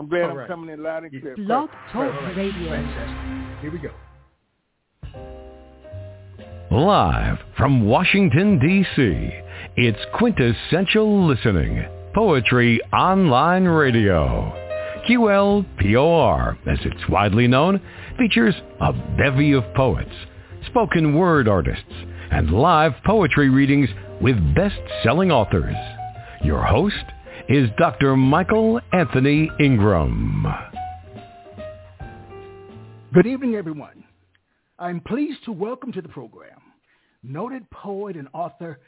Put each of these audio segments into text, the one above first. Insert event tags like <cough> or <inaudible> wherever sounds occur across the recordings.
I'm glad All I'm right. coming in loud and clear. Blog Talk All right. Radio. Fantastic. Here we go. Live from Washington, D.C., it's quintessential listening. Poetry Online Radio. QLPOR, as it's widely known, features a bevy of poets, spoken word artists, and live poetry readings with best-selling authors. Your host is Dr. Michael Anthony Ingram. Good evening, everyone. I'm pleased to welcome to the program noted poet and author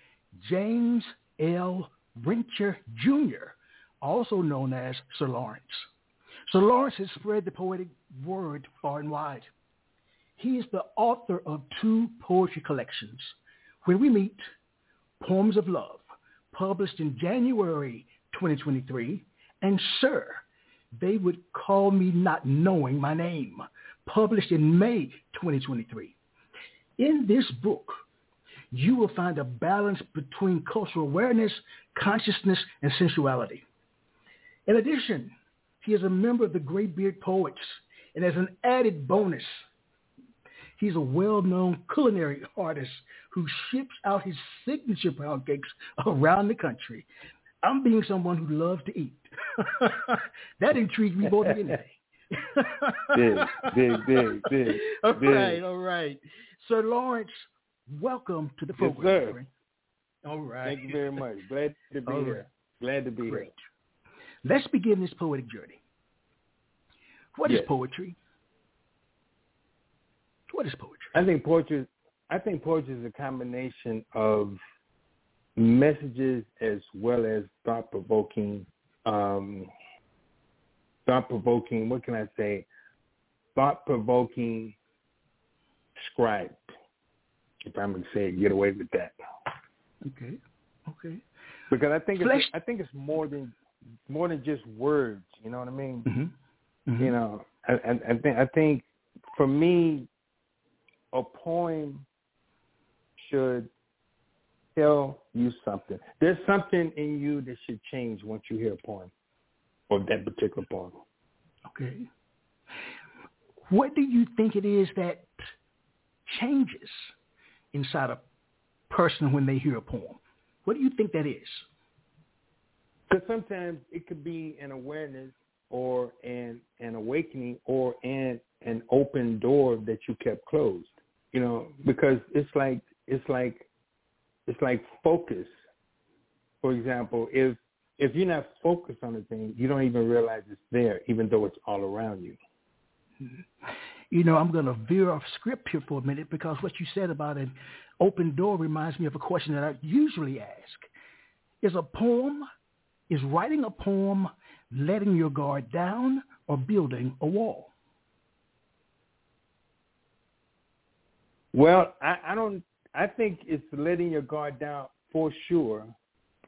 James L. Rencher Jr., also known as Sir Lawrence. Sir Lawrence has spread the poetic word far and wide. He is the author of two poetry collections, When We Meet, Poems of Love, published in January 2023, and Sir, They Would Call Me Not Knowing My Name, published in May 2023. In this book, you will find a balance between cultural awareness, consciousness, and sensuality. In addition, he is a member of the Greybeard Poets, and as an added bonus, he's a well-known culinary <laughs> artist who ships out his signature pound cakes around the country. I'm being someone who loves to eat. <laughs> that intrigued me more than anything. <laughs> Big, big, big, big, <laughs> all big. right, all right. Sir Lawrence, welcome to the Yes, program. sir. All right. Thank you very much. Glad to be All here. right. Glad to be Great. Let's begin this poetic journey. What is Yes. poetry? What is poetry? I think poetry. I think poetry is a combination of messages as well as thought-provoking, um, thought-provoking. What can I say? Thought-provoking scribe. If I'm gonna say it, get away with that. Okay. Okay. Because I think it's, I think it's more than more than just words. You know what I mean? Mm-hmm. you know I, I, I think i think for me a poem should tell you something there's something in you that should change once you hear a poem or that particular poem Okay. What do you think it is that changes inside a person when they hear a poem? What do you think that is? because sometimes it could be an awareness or an an awakening or an an open door that you kept closed you know because it's like it's like it's like focus for example if if you're not focused on a thing you don't even realize it's there even though it's all around you You know, I'm going to veer off script here for a minute because what you said about an open door reminds me of a question that I usually ask. Is a poem, is writing a poem letting your guard down or building a wall? well i i don't i think it's letting your guard down for sure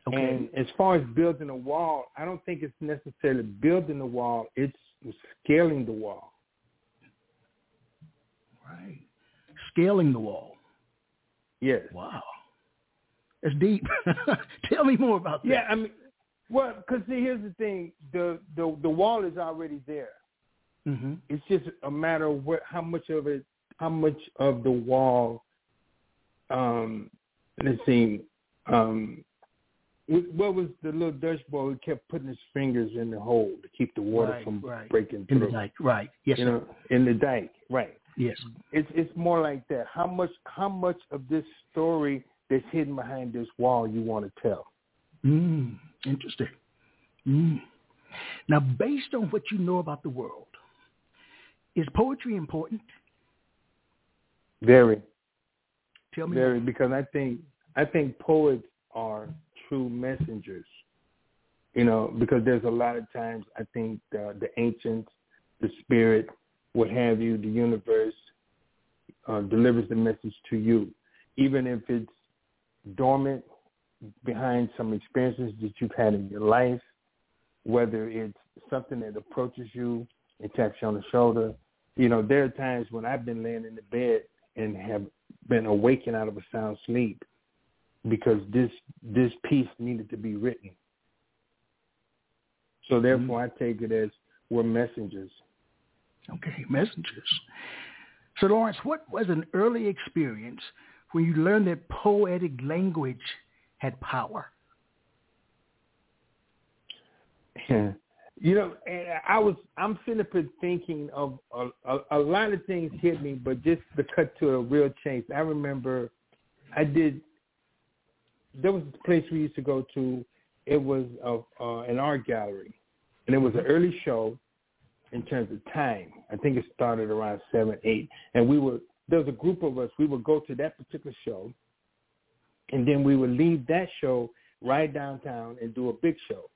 Okay. And as far as building a wall, I don't think it's necessarily building the wall. It's scaling the wall. right. Scaling the wall. Yes. Wow. That's deep. <laughs> Tell me more about that. Yeah. I mean, well, because see, here's the thing: the the the wall is already there. Mm-hmm. It's just a matter of what, how much of it, how much of the wall. Um, let's see. Um, what was the little Dutch boy who kept putting his fingers in the hole to keep the water Right, from right. breaking In the through? dike. Right. Yes. you sir. know, in the dike, right? Yes. It's it's more like that. How much how much of this story that's hidden behind this wall you want to tell? Mm, interesting. Mm. Now, based on what you know about the world, is poetry important? Very, Tell me. very, because I think I think poets are true messengers. You know, because there's a lot of times I think the, the ancients, the spirit, what have you, the universe uh, delivers the message to you, even if it's dormant behind some experiences that you've had in your life, whether it's something that approaches you and taps you on the shoulder. You know, there are times when I've been laying in the bed and have been awakened out of a sound sleep because this this piece needed to be written. So mm-hmm. therefore, I take it as we're messengers. Okay, messengers. So Lawrence, what was an early experience when you learned that poetic language had power? <laughs> You know, and I was I'm sitting up thinking of a, a, a lot of things hit me, but just to cut to a real chase. I remember I did. There was a place we used to go to. It was a, uh, an art gallery, and it was an early show in terms of time. I think it started around seven, eight, and we were there was a group of us. We would go to that particular show, and then we would leave that show right downtown and do a big show.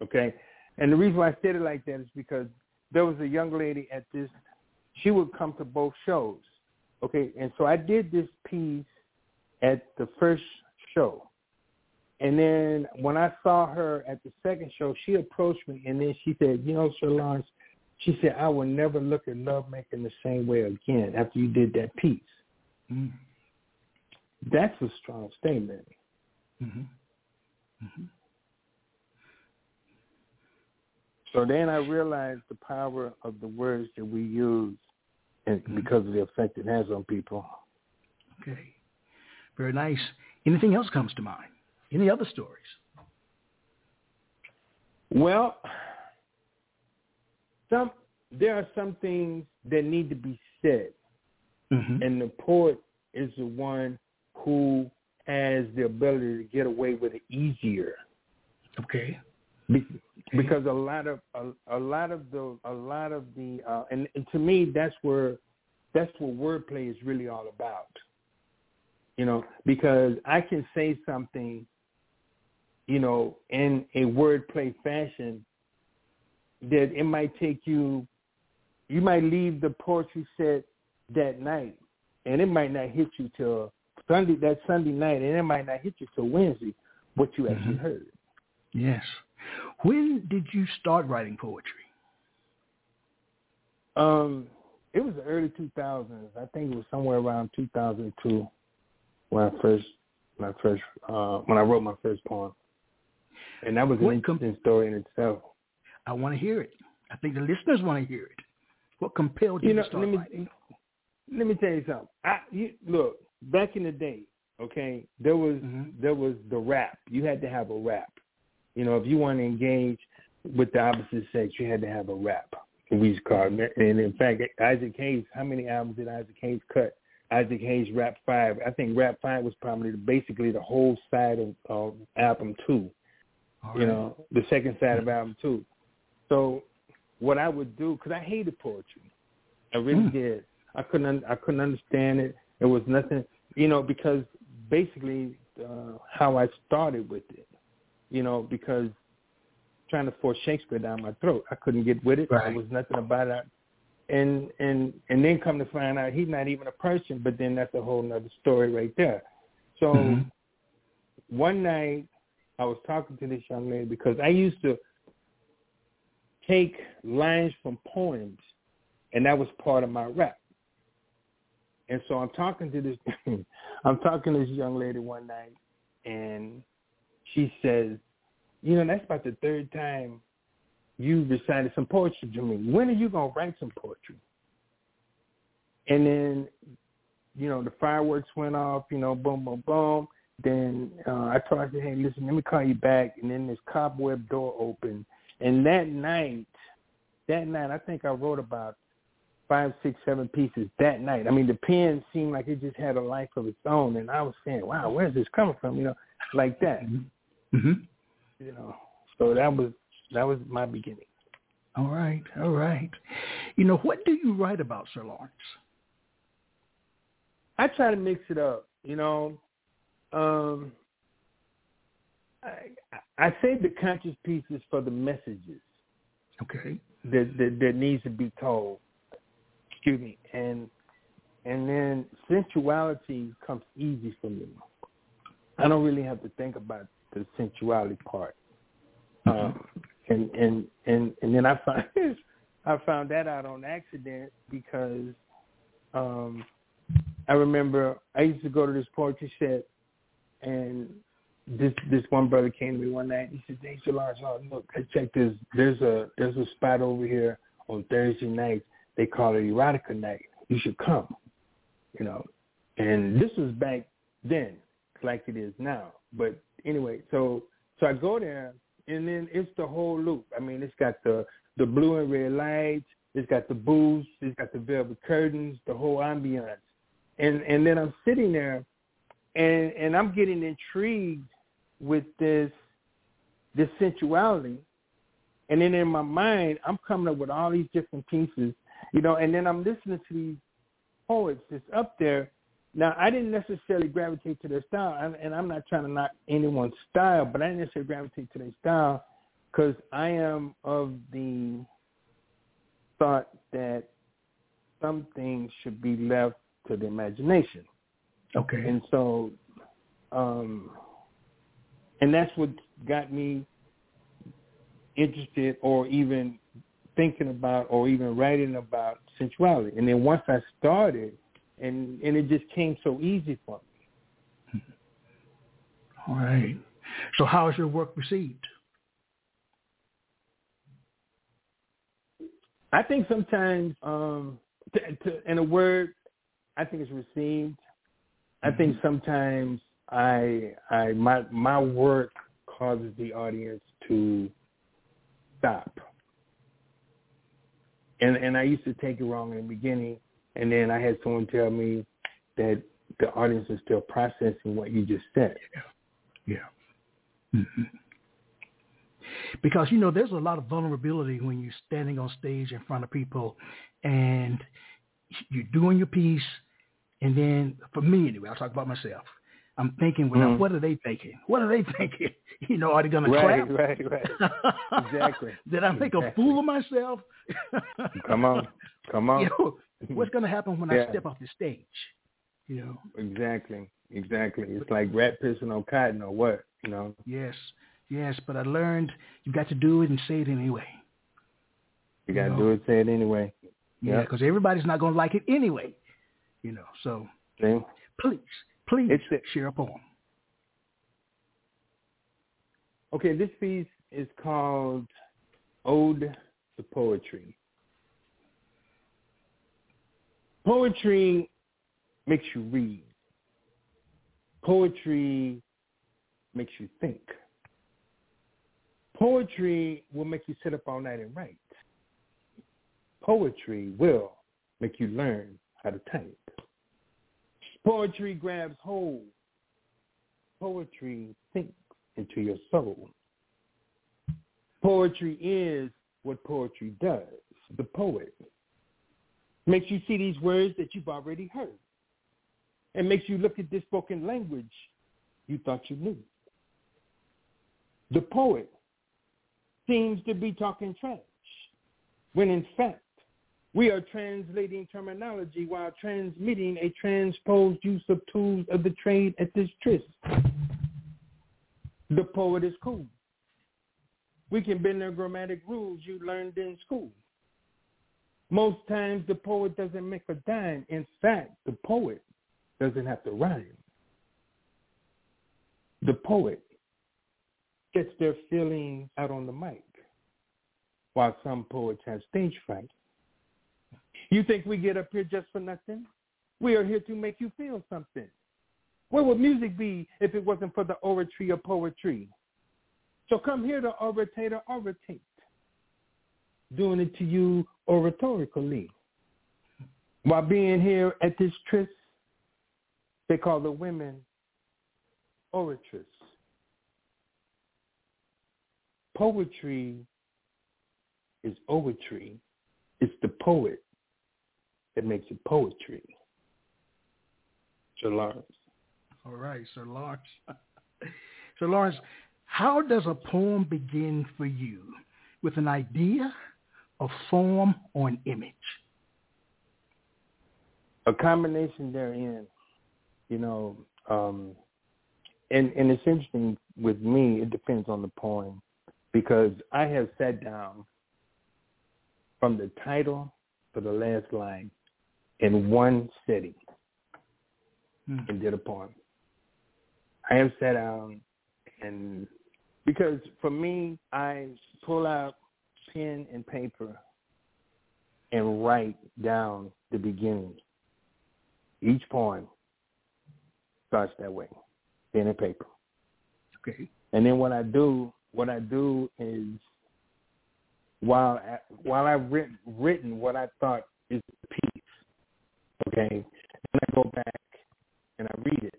Okay, and the reason why I said it like that is because there was a young lady at this. She would come to both shows. Okay, and so I did this piece at the first show. And then when I saw her at the second show, she approached me and then she said, you know, Sir Lawrence, she said, I will never look at lovemaking the same way again after you did that piece. Mm. That's a strong statement. Mm-hmm. Mm-hmm. So then I realized the power of the words that we use and mm-hmm. because of the effect it has on people. Okay. Very nice. Anything else comes to mind? Any other stories? Well, some there are some things that need to be said, mm-hmm. and the poet is the one who has the ability to get away with it easier. Okay. Be- because a lot of a, a, lot of the a lot of the uh, and, and to me that's where that's what wordplay is really all about. You know, because I can say something, you know, in a wordplay fashion that it might take you you might leave the poetry set that night and it might not hit you till Sunday that Sunday night and it might not hit you till Wednesday what you actually mm-hmm. heard. Yes. When did you start writing poetry? Um, it was the early 2000s. I think it was somewhere around 2002 when I first, my first, uh, when I wrote my first poem, and that was an what interesting com- story in itself. I want to hear it. I think the listeners want to hear it. What compelled you, you know, to start let me, writing? Let me tell you something. I, you, look, back in the day, okay, there was mm-hmm. there was the rap. You had to have a rap. You know, if you want to engage with the opposite sex, you had to have a rap. We used to call it. And in fact, Isaac Hayes, how many albums did Isaac Hayes cut? Isaac Hayes Rap Five. I think Rap Five was probably basically the whole side of, of album two. All you right. know, the second side of album two. So what I would do, because I hated poetry, I really mm. did. I couldn't. I couldn't understand it. It was nothing, you know, because basically uh, how I started with it you know, because trying to force Shakespeare down my throat, I couldn't get with it. Right. There was nothing about it. And and and then come to find out he's not even a person, but then that's a whole nother story right there. So mm-hmm. one night I was talking to this young lady because I used to take lines from poems and that was part of my rap. And so I'm talking to this <laughs> I'm talking to this young lady one night and she says, you know, that's about the third time you recited some poetry to me. When are you to write some poetry? And then, you know, the fireworks went off, you know, boom, boom, boom. Then uh, I told her, hey, listen, let me call you back. And then this cobweb door opened. And that night, that night, I think I wrote about five, six, seven pieces that night. I mean, the pen seemed like it just had a life of its own. And I was saying, wow, where's this coming from? You know, like that. Mm-hmm. Mm-hmm. You know, so that was that was my beginning. All right, all right. You know, what do you write about, Sir Lawrence? I try to mix it up. You know, um, I, I save the conscious pieces for the messages. Okay. That, that that needs to be told. Excuse me, and and then sensuality comes easy for me. I don't really have to think about the sensuality part. Mm-hmm. Um, and and and and then I found <laughs> I found that out on accident because um, I remember I used to go to this poetry set, and this this one brother came to me one night. He said, "Hey, Solange, oh, look, check this. There's a there's a spot over here on Thursday nights. They call it Erotica Night. You should come." You know, and this was back then, like it is now. But anyway, so so I go there, and then it's the whole loop. I mean, it's got the the blue and red lights. It's got the booths. It's got the velvet curtains. The whole ambiance. And and then I'm sitting there, and and I'm getting intrigued with this this sensuality. And then in my mind, I'm coming up with all these different pieces, you know, and then I'm listening to these poets that's up there. Now, I didn't necessarily gravitate to their style, and I'm not trying to knock anyone's style, but I didn't necessarily gravitate to their style because I am of the thought that some things should be left to the imagination. Okay. And so, um, and that's what got me interested or even thinking about or even writing about sensuality. And then once I started, and and it just came so easy for me. All right. So how is your work received? I think sometimes, um, to, to, in a word, I think it's received. I think mm-hmm. sometimes I, I, my, my work causes the audience to stop. And and I used to take it wrong in the beginning, and then I had someone tell me that the audience is still processing what you just said. Yeah. yeah. Mm-hmm. Because you know there's a lot of vulnerability when you're standing on stage in front of people and you're doing your piece. And then for me anyway i'll talk about myself. I'm thinking well mm-hmm. what are they thinking? What are they <laughs> thinking? You know are they going to right, clap? right right. Exactly. <laughs> Did i make exactly. a fool of myself? <laughs> Come on. Come on. You know, what's going to happen when yeah. i step off the stage you know exactly exactly it's like rat pissing on cotton or what you know yes Yes, but I learned you got to do it and say it anyway. You got to do it, and say it anyway. Yeah, because everybody's not going to like it anyway. You know, so See? please, please it's share a poem. Okay, this piece is called Ode to Poetry. Poetry makes you read. Poetry makes you think. Poetry will make you sit up all night and write. Poetry will make you learn how to type. Poetry grabs hold. Poetry sinks into your soul. Poetry is what poetry does. The poet makes you see these words that you've already heard and makes you look at this spoken language you thought you knew. The poet seems to be talking trash, when in fact we are translating terminology while transmitting a transposed use of tools of the trade at this tryst. The poet is cool. We can bend the grammatic rules you learned in school. Most times the poet doesn't make a dime. In fact, the poet doesn't have to rhyme. The poet gets their feelings out on the mic, while some poets have stage fright. You think we get up here just for nothing? We are here to make you feel something. Where would music be if it wasn't for the oratory of poetry? So come here to orator oratate, doing it to you oratorically. While being here at this tryst, they call the women oratress poetry is poetry. It's the poet that makes it poetry. Sir Lawrence. All right, Sir Lawrence. <laughs> Sir Lawrence, how does a poem begin for you? With an idea, a form, or an image? A combination therein. You know, um, and, and it's interesting with me, it depends on the poem because I have sat down from the title to the last line in one sitting mm. and did a poem. I have sat down and because for me, I pull out pen and paper and write down the beginning. Each poem starts that way, pen and paper. Okay. And then what I do, what I do is while I, while I've written, written what I thought is the piece, okay, then I go back and I read it.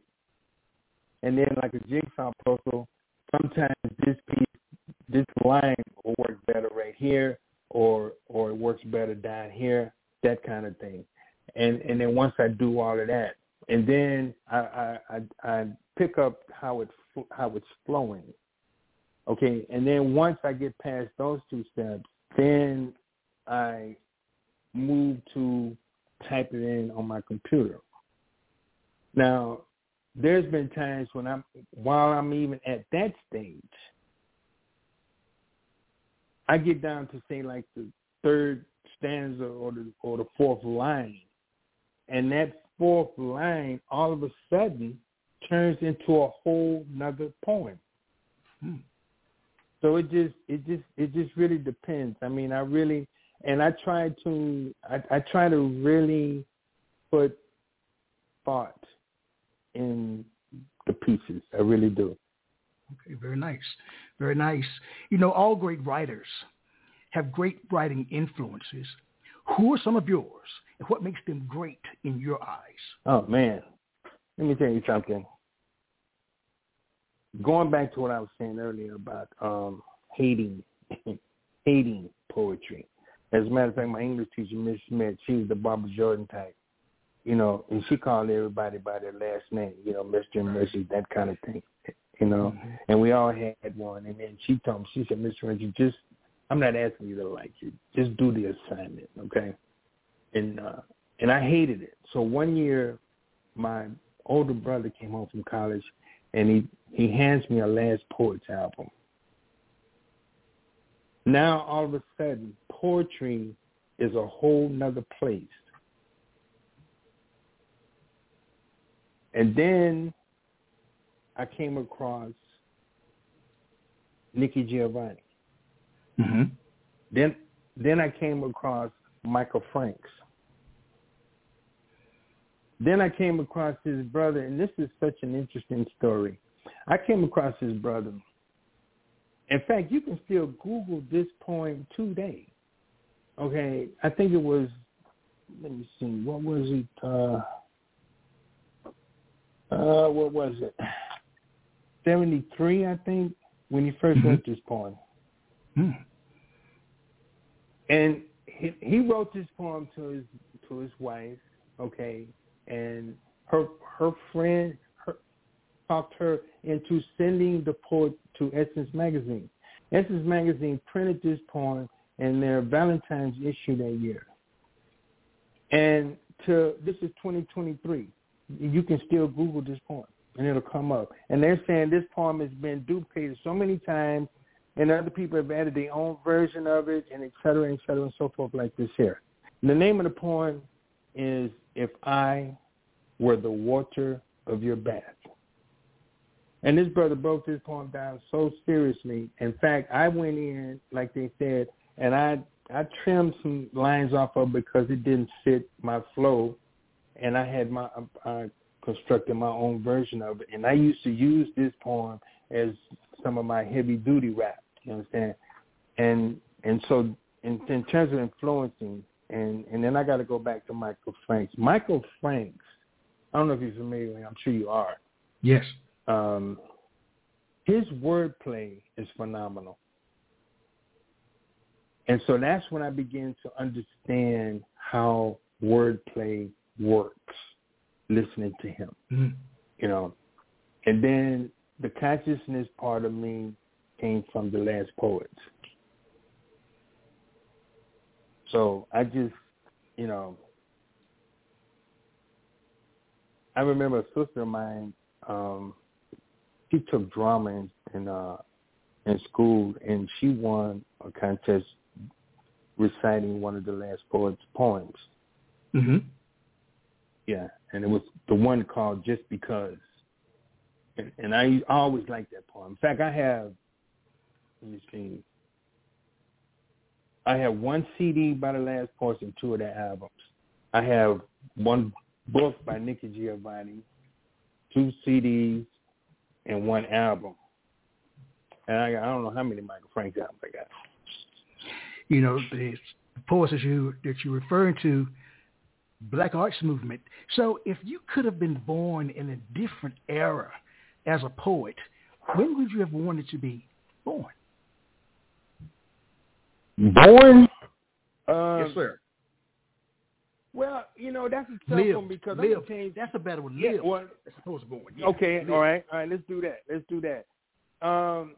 And then like a jigsaw puzzle, sometimes this piece, this line will work better right here, or or it works better down here, that kind of thing. And and then once I do all of that, and then I I I, I pick up how it how it's flowing. Okay, and then once I get past those two steps, then I move to type it in on my computer. Now, there's been times when I'm while I'm even at that stage, I get down to say like the third stanza or the or the fourth line, and that fourth line all of a sudden turns into a whole nother poem. Hmm. So it just it just it just really depends. I mean, I really and I try to I, I try to really put thought in the pieces. I really do. Okay, very nice. Very nice. You know, all great writers have great writing influences. Who are some of yours and what makes them great in your eyes? Oh man. Let me tell you something going back to what I was saying earlier about um, hating, <laughs> hating poetry. As a matter of fact, my English teacher, Miss Smith, she was the Barbara Jordan type, you know, and she called everybody by their last name, you know, Mr. and Mrs., that kind of thing, you know. Mm-hmm. And we all had one. And then she told me, she said, Mr. Reggie, just, I'm not asking you to like it. Just do the assignment, okay? And uh, and I hated it. So one year, my older brother came home from college, and he he hands me a Last Poets album. Now all of a sudden, poetry is a whole nother place. And then I came across Nikki Giovanni. Mm-hmm. Then then I came across Michael Franks. Then I came across his brother, and this is such an interesting story. I came across his brother. In fact, you can still Google this poem today. Okay, I think it was. Let me see. What was it? Uh, uh, what was it? Seventy three, I think, when he 1st mm-hmm. wrote this poem. Mm. And he, he wrote this poem to his to his wife. Okay, and her her friend her, talked her into sending the poet to Essence magazine. Essence magazine printed this poem in their Valentine's issue that year. And to this is 2023. You can still Google this poem and it'll come up. And they're saying this poem has been duplicated so many times and other people have added their own version of it and et cetera, et cetera, and so forth like this here. And The name of the poem is If I Were the Water of Your Bath. And this brother broke this poem down so seriously. In fact, I went in, like they said, and I I trimmed some lines off of because it didn't fit my flow, and I had my I constructed my own version of it. And I used to use this poem as some of my heavy duty rap. You understand? And and so in, in terms of influencing, and and then I got to go back to Michael Franks. Michael Franks, I don't know if you're familiar with him. I'm sure you are. Yes. Um, his wordplay is phenomenal. And so that's when I began to understand how wordplay works, listening to him. Mm-hmm. You know, and then the consciousness part of me came from the last poets. So I just, you know, I remember a sister of mine, um, she took drama in in, uh, in school, and she won a contest reciting one of the last poet's poems. hmm Yeah, and it was the one called "Just Because." and, and I always like that poem. In fact, I have. Let me see. I have one CD by the Last Poets and two of their albums. I have one book by Nikki Giovanni, two CDs, and one album. And I, I don't know how many Michael Franks albums I got. You know, the poets that you that you're referring to, Black Arts Movement. So, if you could have been born in a different era as a poet, when would you have wanted to be born? Born? Uh, yes, sir. Well, you know that's a tough live, one because live. Change. That's a better one. Yeah, live. well, as opposed to born. Yeah, okay, live. all right, all right. Let's do that. Let's do that. Um,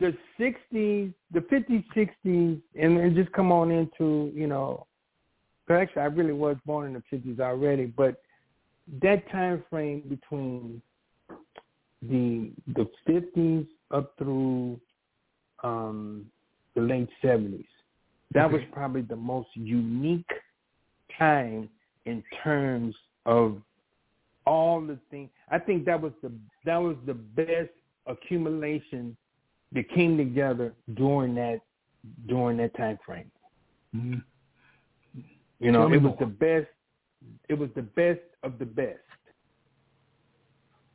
the '60s, the '50s, '60s, and, and just come on into you know. Actually, I really was born in the '50s already, but that time frame between the the '50s up through um, the late '70s, that okay. was probably the most unique time in terms of all the things. I think that was the that was the best accumulation that came together during that during that time frame. Mm-hmm. You know, it was the best. It was the best of the best.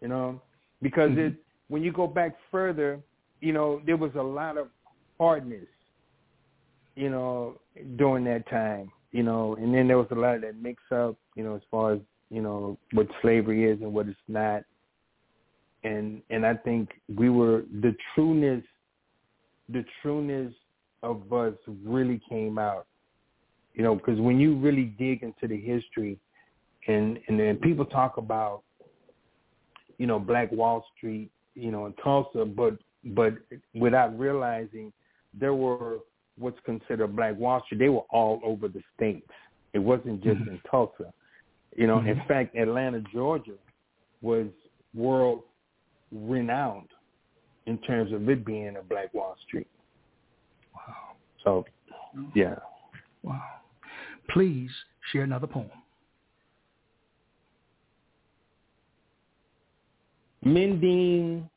You know, because mm-hmm. it when you go back further, you know, there was a lot of hardness. You know, during that time you know, and then there was a lot of that mix up, you know, as far as, you know, what slavery is and what it's not. And and I think we were the trueness the trueness of us really came out. You know, because when you really dig into the history and and then people talk about, you know, Black Wall Street, you know, in Tulsa, but but without realizing there were what's considered Black Wall Street, they were all over the states. It wasn't just mm-hmm. in Tulsa. You know, mm-hmm. in fact, Atlanta, Georgia was world renowned in terms of it being a Black Wall Street. Wow. So, yeah. Wow. Please share another poem. Mending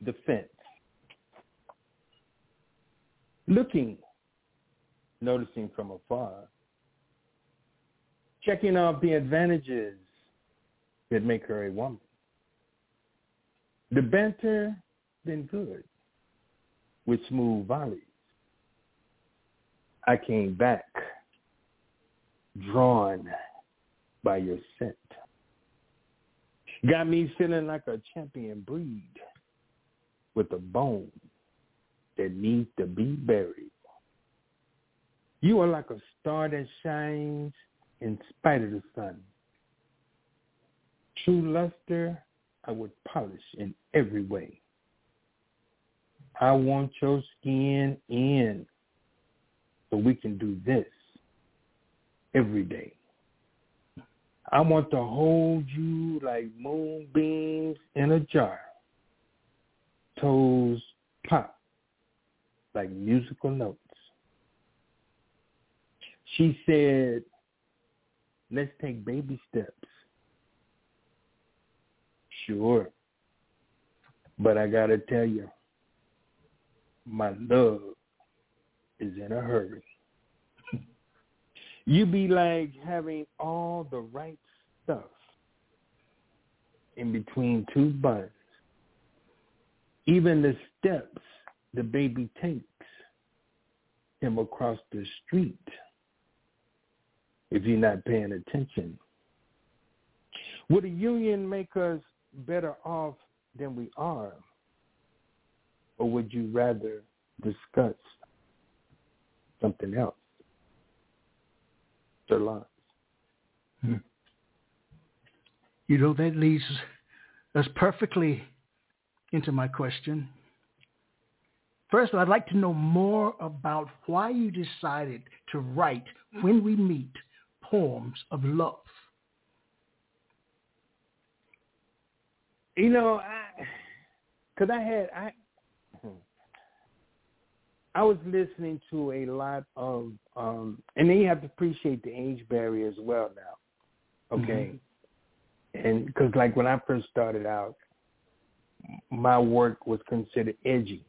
the fence. looking, noticing from afar, checking out the advantages that make her a woman. The banter been good with smooth volleys. I came back drawn by your scent. Got me feeling like a champion breed with a bone that needs to be buried. You are like a star that shines in spite of the sun. True luster I would polish in every way. I want your skin in so we can do this every day. I want to hold you like moonbeams in a jar. Toes pop like musical notes. She said, let's take baby steps. Sure. But I got to tell you, my love is in a hurry. You be like having all the right stuff in between two buns. Even the steps the baby takes him across the street if you're not paying attention. Would a union make us better off than we are? Or would you rather discuss something else? Sir hmm. You know, that leads us perfectly into my question. First, I'd like to know more about why you decided to write When We Meet poems of love. You know, I, cause I had I, I was listening to a lot of, um, and then you have to appreciate the age barrier as well now. Okay, mm-hmm. and because like when I first started out, my work was considered edgy,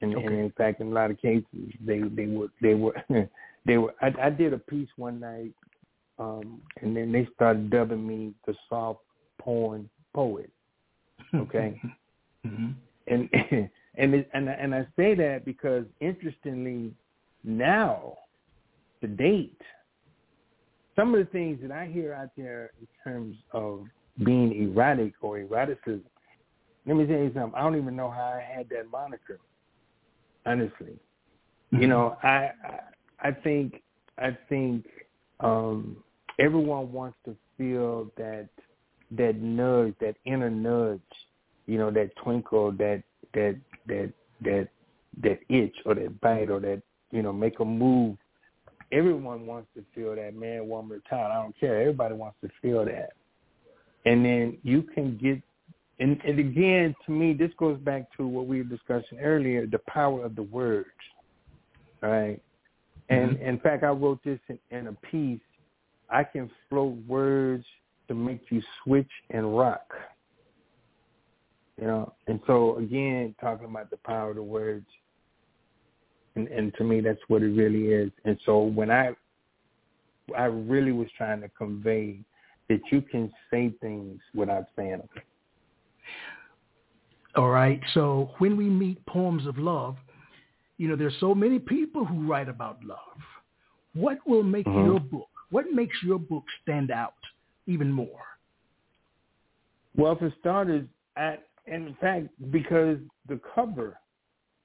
and, Okay. and in fact, in a lot of cases, they they were they were <laughs> they were. I, I did a piece one night, um, and then they started dubbing me the soft porn poet. Okay. <laughs> hmm and <laughs> and it, and I- and I say that because interestingly, now, to date, some of the things that I hear out there in terms of being erotic or eroticism, let me tell you something. I don't even know how I had that moniker. Honestly, you know, I I, I think I think um, everyone wants to feel that that nudge, that inner nudge, you know, that twinkle, that that that that that itch or that bite or that you know make a move. Everyone wants to feel that man, woman, child. I don't care. Everybody wants to feel that, and then you can get. And, and again, to me, this goes back to what we were discussing earlier: the power of the words. Right. And mm-hmm. in fact, I wrote this in, in a piece. I can float words to make you switch and rock. You know, and so again, talking about the power of the words, and, and to me, that's what it really is. And so when I, I really was trying to convey that you can say things without saying them. All right. So when we meet poems of love, you know, there's so many people who write about love. What will make Mhm. your book? What makes your book stand out even more? Well, for starters, I, in fact, because the cover.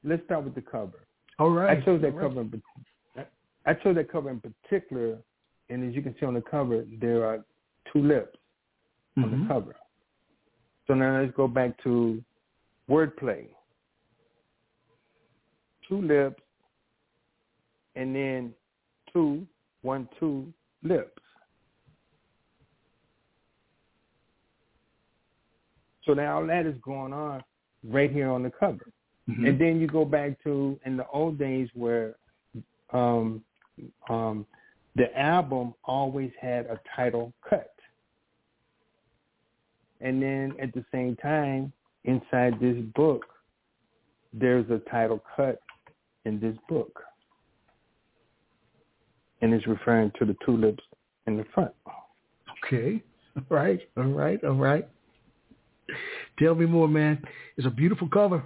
Let's start with the cover. All right. I chose that right. cover. In, I chose that cover in particular, and as you can see on the cover, there are two lips on Mhm. the cover. So now let's go back to wordplay. Two lips, and then two, one, two lips. So now all that is going on right here on the cover. Mhm. And then you go back to in the old days where um, um, the album always had a title cut. And then at the same time, inside this book, there's a title cut in this book. And it's referring to the tulips in the front. Okay. All right. All right. All right. Tell me more, man. It's a beautiful cover.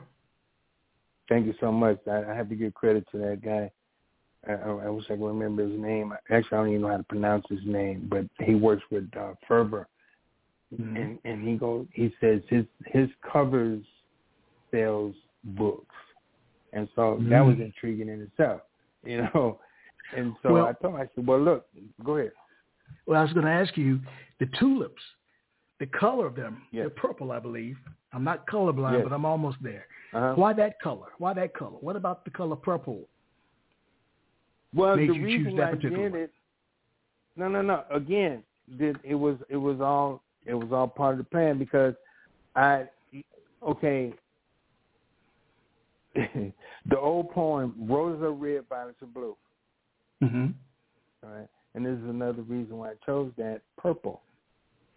Thank you so much. I, I have to give credit to that guy. I, I, wish I could remember his name. Actually, I don't even know how to pronounce his name, but he works with uh, Fiverr, Mhm. and and he goes. He says his his covers sells books, and so that was Mm. intriguing in itself, <laughs> you know. And so Well- I told him, I said, "Well, look, go ahead." Well, I was going to ask you, the tulips, the color of them, Yes. they're purple, I believe. I'm not colorblind, Yes. but I'm almost there. Uh-huh. Why that color? Why that color? What about the color purple? Well, made the you reason choose that I particular did one? it, no, no, no. Again, did it was it was all it was all part of the plan because I, okay, <laughs> the old poem "Roses are red, violets are blue." Mm-hmm. All right, and this is another reason why I chose that purple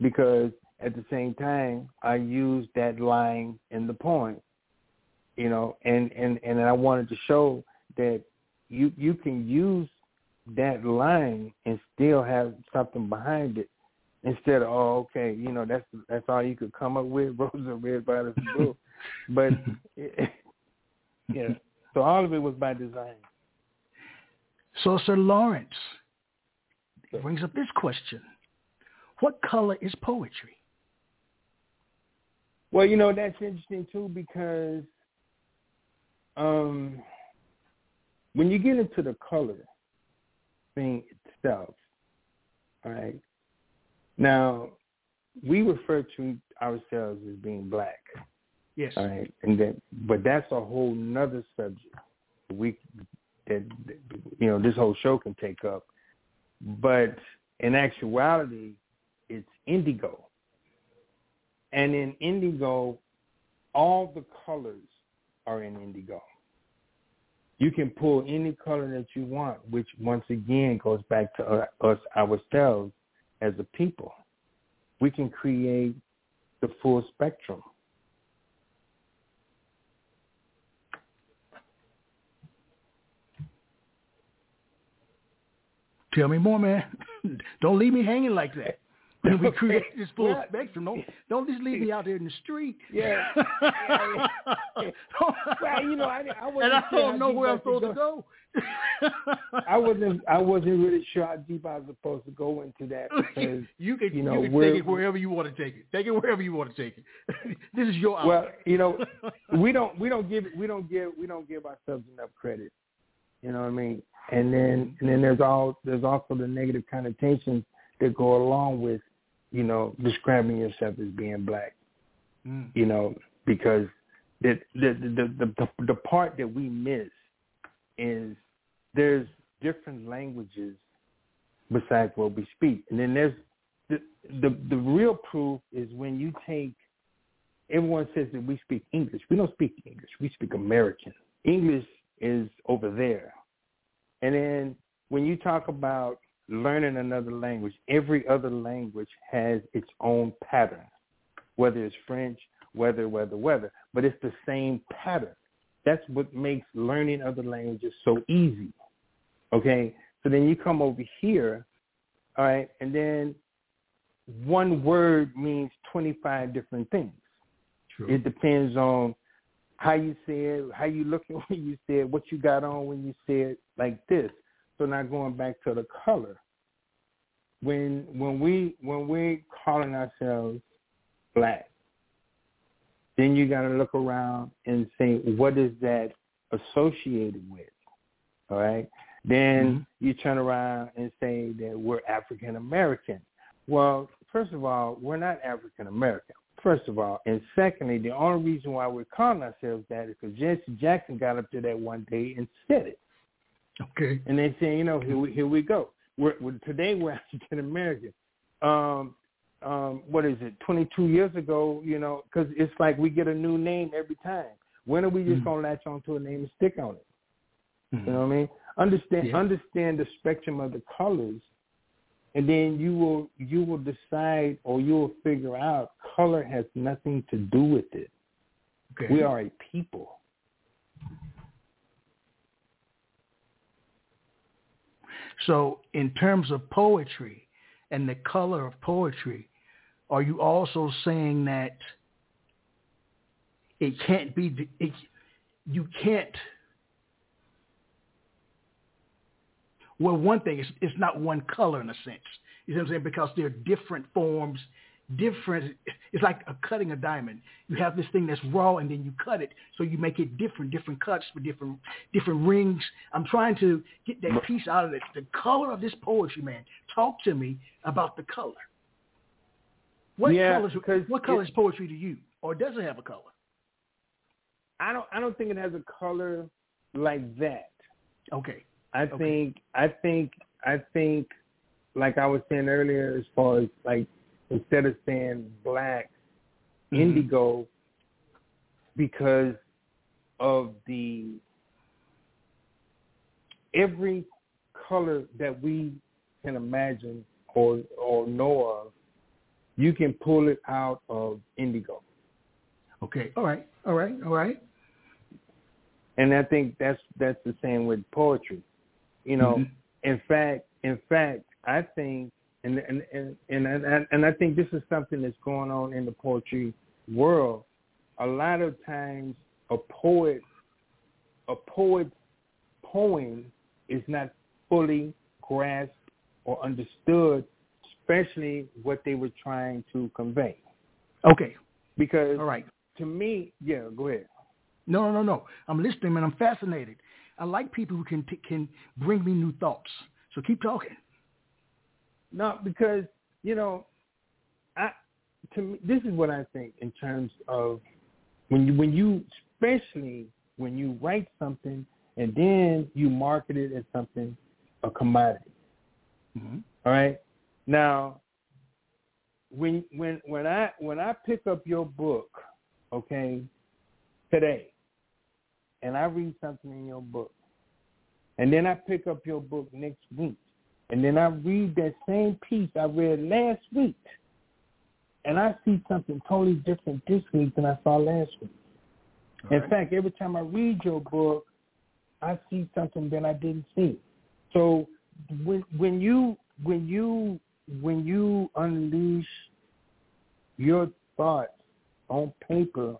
because at the same time I used that line in the poem, you know, and and and I wanted to show that you you can use that line and still have something behind it instead of oh okay you know that's that's all you could come up with <laughs> roses are red violets blue but <laughs> yeah so all of it was by design So, Sir Lawrence brings up this question. What color is poetry? Well, you know that's interesting too because um, when you get into the color thing itself, all right. Now we refer to ourselves as being black, Yes. all right, and that but that's a whole nother subject we that you know this whole show can take up. But in actuality, it's indigo. And in indigo, all the colors are in indigo. You can pull any color that you want, which once again goes back to uh, us ourselves as a people. We can create the full spectrum. Tell me more, man. <laughs> Don't leave me hanging like that. When we <laughs> create this full well, spectrum, don't don't just leave me out there in the street. <laughs> Yeah. yeah. <laughs> well, you know, I, I wasn't and I don't know where I'm supposed to go. I wasn't I wasn't really sure how deep I was supposed to go into that because you can you, know, you can take it wherever you want to take it. Take it wherever you want to take it. this is your well, you know, we don't we don't give we don't give we don't give ourselves enough credit. You know what I mean? And then and then there's all there's also the negative connotations that go along with you know describing yourself as being black. Mm. You know because the the, the the the the part that we miss is there's different languages besides what we speak, and then there's the the the real proof is when you take. Everyone says that we speak English. We don't speak English. We speak American. English is over there. And then when you talk about learning another language, every other language has its own pattern, whether it's French, whether, whether, whether, but it's the same pattern. That's what makes learning other languages so easy. Okay? So then you come over here, all right, and then one word means 25 different things. True. It depends on how you say it, how you looking <laughs> when you say it, what you got on when you say it like this. So now going back to the color. When when we when we calling ourselves black, then you got to look around and say what is that associated with. All right. Then mm-hmm. you turn around and say that we're African American. Well, first of all, we're not African American first of all. And secondly, the only reason why we're calling ourselves that is because Jesse Jackson got up to that one day and said it. Okay. And they say, you know, here we, here we go. We're, we're today we're <laughs> African American. Um, um, what is it? 22 years ago, you know, because it's like we get a new name every time. When are we just mm-hmm. gonna latch onto a name and stick on it? Mm-hmm. You know what I mean? Understand yeah. understand the spectrum of the colors and then you will you will decide or you will figure out color has nothing to do with it. Okay. We are a people. So, in terms of poetry and the color of poetry, are you also saying that it can't be it, you can't Well, one thing, is it's not one color in a sense. You know what I'm saying? Because there are different forms, different. It's like a cutting a diamond. You have this thing that's raw, and then you cut it, so you make it different, different cuts for different different rings. I'm trying to get that piece out of it. The color of this poetry, man. Talk to me about the color. What yeah, colors? What color is poetry to you, or does it have a color? I don't. I don't think it has a color like that. Okay. I okay. think I think I think like I was saying earlier as far as like instead of saying black, mm-hmm. indigo because of the every color that we can imagine or or know of, you can pull it out of indigo. Okay. All right. All right. All right. And I think that's that's the same with poetry. You know, mm-hmm. in fact, in fact, I think, and and and and and I think this is something that's going on in the poetry world. A lot of times, a poet, a poet's poem is not fully grasped or understood, especially what they were trying to convey. Okay. Because all right. To me, yeah, go ahead. No, no, no, no. I'm listening, and I'm fascinated. I like people who can can bring me new thoughts. So keep talking. No, because you know, I to me this is what I think in terms of when you when you especially when you write something and then you market it as something a commodity. Mm-hmm. All right. Now, when when when I when I pick up your book, okay, today, and I read something in your book, and then I pick up your book next week, and then I read that same piece I read last week, and I see something totally different this week than I saw last week. All in right. fact, every time I read your book, I see something that I didn't see. So when when you when you when you unleash your thoughts on paper,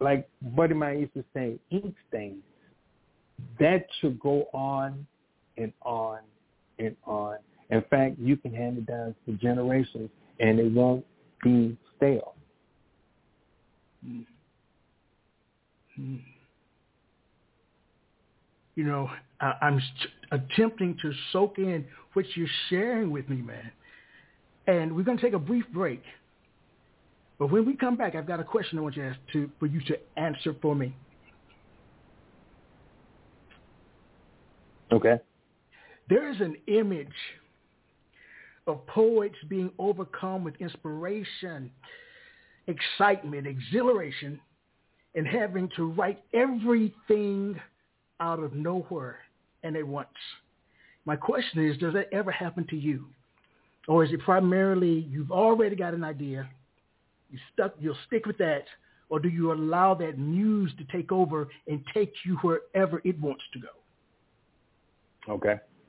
like Buddy Mine used to say, ink stains, that should go on and on and on. In fact, you can hand it down to generations and it won't be stale. Mm-hmm. You know, I, I'm attempting to soak in what you're sharing with me, man. And we're going to take a brief break. But when we come back, I've got a question I want you to ask to, for you to answer for me. Okay. There is an image of poets being overcome with inspiration, excitement, exhilaration, and having to write everything out of nowhere and at once. My question is, does that ever happen to you? Or is it primarily you've already got an idea, you stuck, you'll stick with that, or do you allow that muse to take over and take you wherever it wants to go? Okay.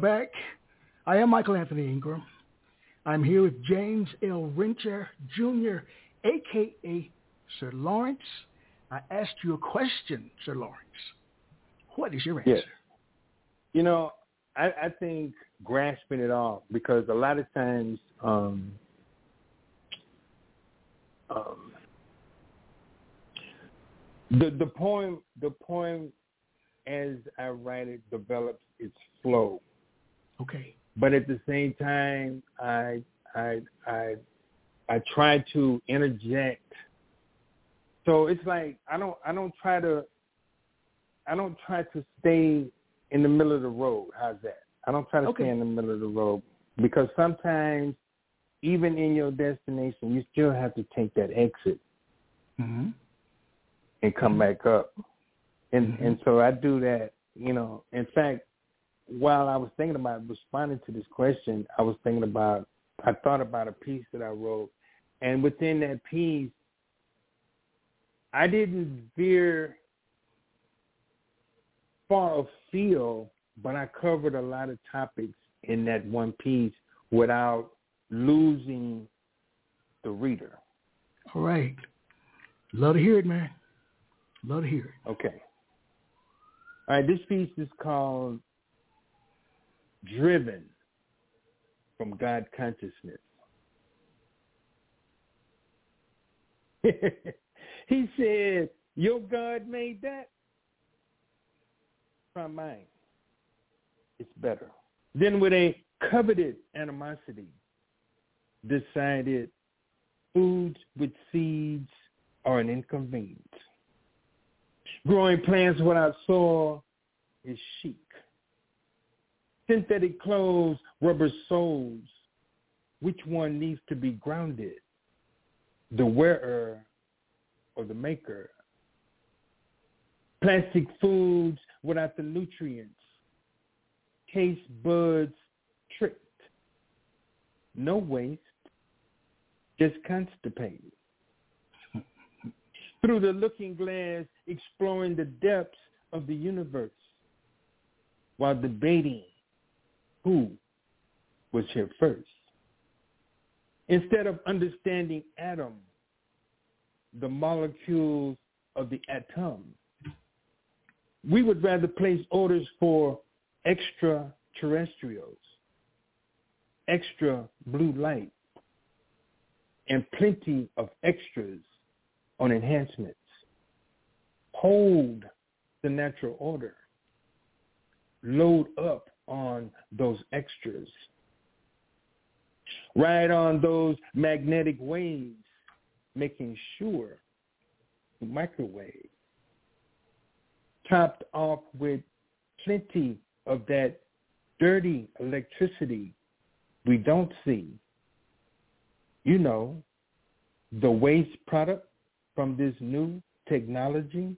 Back. I am Michael Anthony Ingram. I'm here with James L. Rencher Jr., a.k.a. Sir Lawrence. I asked you a question, Sir Lawrence. What is your answer? Yes. You know, I, I think grasping it all because a lot of times um, um, the the poem the poem as I write it develops its flow. Okay. But at the same time, I I I I try to interject. So it's like I don't I don't try to I don't try to stay in the middle of the road. How's that? I don't try to okay. stay in the middle of the road because sometimes even in your destination, you still have to take that exit mm-hmm. and come mm-hmm. back up. And mm-hmm. and so I do that. You know, in fact, while I was thinking about responding to this question, I was thinking about, I thought about a piece that I wrote. And within that piece, I didn't veer far afield, but I covered a lot of topics in that one piece without losing the reader. All right. Love to hear it, man. Love to hear it. Okay. All right, this piece is called driven from God consciousness. <laughs> he said, Your God made that? from mine. It's better. Then with a coveted animosity, decided foods with seeds are an inconvenience. Growing plants without soil is chic synthetic clothes, rubber soles. Which one needs to be grounded? The wearer or the maker? Plastic foods without the nutrients. Taste buds tricked. No waste. Just constipated. <laughs> Through the looking glass, exploring the depths of the universe while debating who was here first. Instead of understanding atom, the molecules of the atom, we would rather place orders for extraterrestrials, extra blue light, and plenty of extras on enhancements. Hold the natural order. Load up on those extras. Ride on those magnetic waves, making sure the microwave topped off with plenty of that dirty electricity we don't see. You know, the waste product from this new technology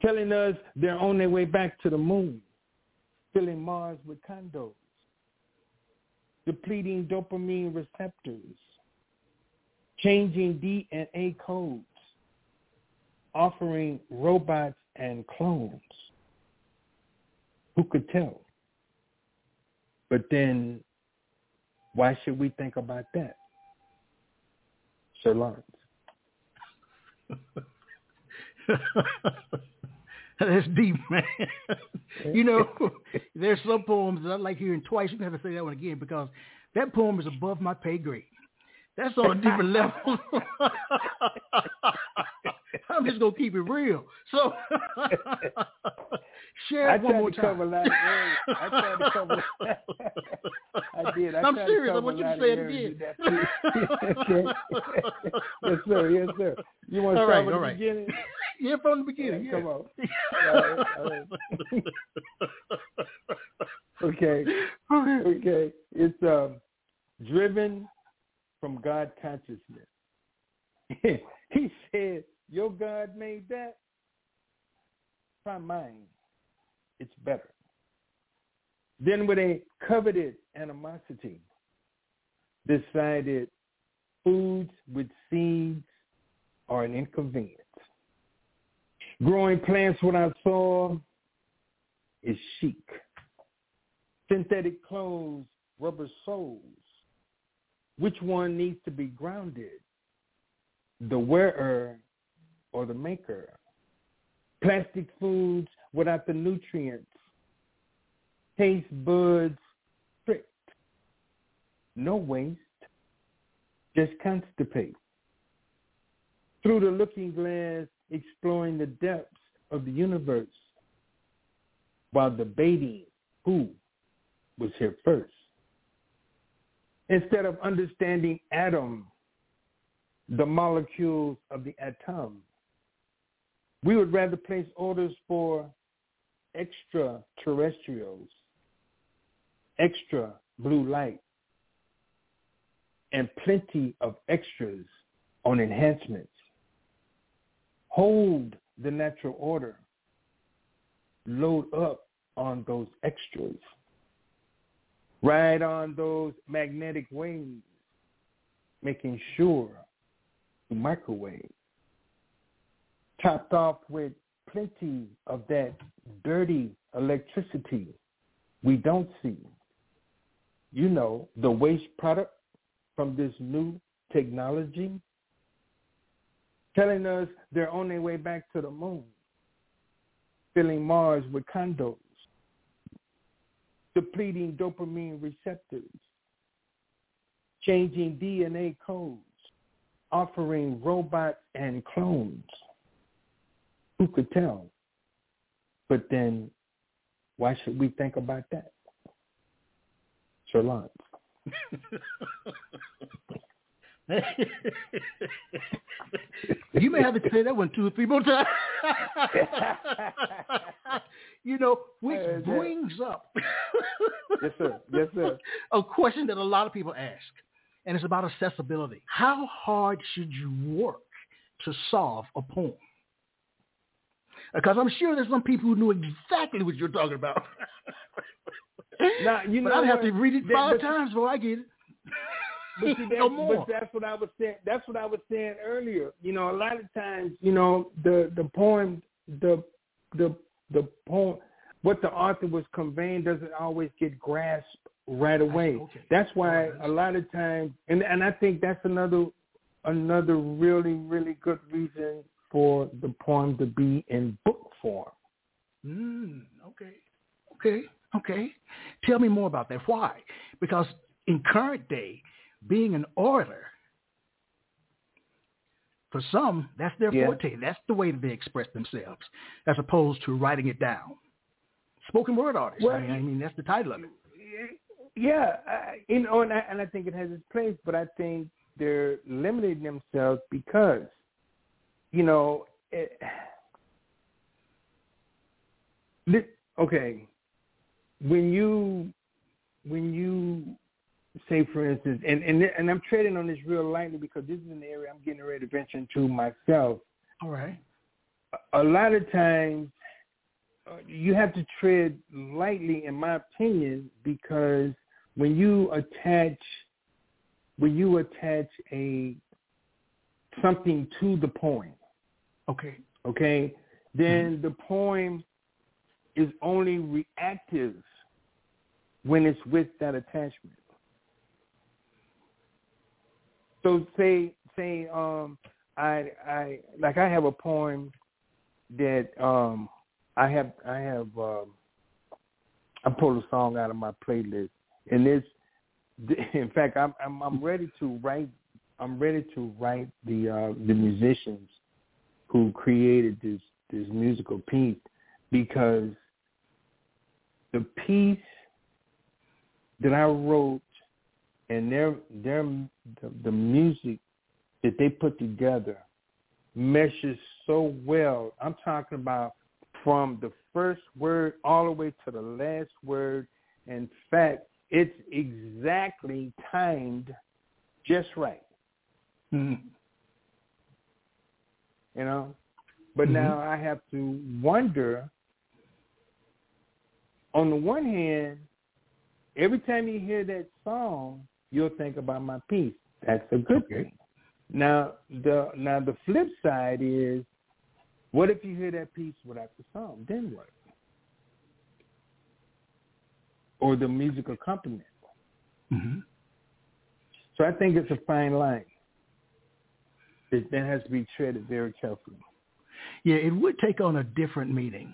telling us they're on their way back to the moon, filling Mars with condos, depleting dopamine receptors, changing DNA codes, offering robots and clones. Who could tell? But then why should we think about that? Sir Lawrence. <laughs> That's deep, man. you know, <laughs> there's some poems that I like hearing twice. You have to say that one again because that poem is above my pay grade. That's on a different <laughs> level. <laughs> I'm just gonna keep it real. So <laughs> share I it one more to time. cover a lot of areas. I tried to cover. <laughs> I did. I I'm serious. I want you to say it again. with that too. <laughs> yes, sir. Yes, sir. You want to All start right, all the right. beginning? yeah, from the Yeah, beginning. Come on. All right, all right. okay. Yeah. Okay. It's um, driven from God consciousness. he said, "Your God made that. Try mine. It's better." Then, with a coveted animosity, decided foods with seeds are an inconvenience. Growing plants without soil is chic. Synthetic clothes, rubber soles. Which one needs to be grounded? The wearer or the maker? Plastic foods without the nutrients. Taste buds tricked. No waste. Just constipate. Through the looking glass, exploring the depths of the universe while debating who was here first. Instead of understanding atom, the molecules of the atom, we would rather place orders for extraterrestrials, extra blue light, and plenty of extras on enhancements. Hold the natural order. Load up on those extras. Ride on those magnetic waves, making sure the microwave topped off with plenty of that dirty electricity we don't see. You know, the waste product from this new technology telling us they're on their way back to the moon, filling Mars with condos, depleting dopamine receptors, changing DNA codes, offering robots and clones. Who could tell? But then why should we think about that? Lawrence. <laughs> you may have to say that one two or three more times. <laughs> you know, which that- brings up yes, sir. Yes, sir. <laughs> a question that a lot of people ask, and it's about accessibility. How hard should you work to solve a poem? Because I'm sure there's some people who knew exactly what you're talking about. <laughs> now, you but know I'd have to read it five but- times before I get it. But, see, <laughs> no that's, more. but that's what I was saying. That's what I was saying earlier. You know, a lot of times, you know, the the poem, the the the poem, what the author was conveying doesn't always get grasped right away. okay. That's why a lot of times, and and I think that's another another really really good reason for the poem to be in book form. Mm, okay. Okay. Okay. Tell me more about that. Why? Because in current day, being an orator, for some, that's their Yeah. forte. That's the way that they express themselves, as opposed to writing it down. Spoken word artist. Well, I, mean, I mean, that's the title of it. Yeah, I, you know, and I, and I think it has its place, but I think they're limiting themselves because, you know, it, okay, when you when you say, for instance, and and and I'm treading on this real lightly because this is an area I'm getting ready to venture into myself All right. a lot of times uh, you have to tread lightly, in my opinion, because when you attach when you attach a something to the poem, Okay. okay, then the poem is only reactive when it's with that attachment. So say say um I I like I have a poem that um I have I have um I pulled a song out of my playlist and this <laughs> in fact I'm I'm I'm ready to write I'm ready to write the uh the musicians who created this this musical piece because the piece that I wrote and their their the, the music that they put together meshes so well. I'm talking about from the first word all the way to the last word. In fact, it's exactly timed just right. Mm. <laughs> You know? But Mhm. now I have to wonder on the one hand, every time you hear that song, you'll think about my piece. That's a good Okay. thing. Now the now the flip side is what if you hear that piece without the song? Then what? Or the music accompaniment. hmm So I think it's a fine line. It that has to be treaded very carefully. Yeah, it would take on a different meaning.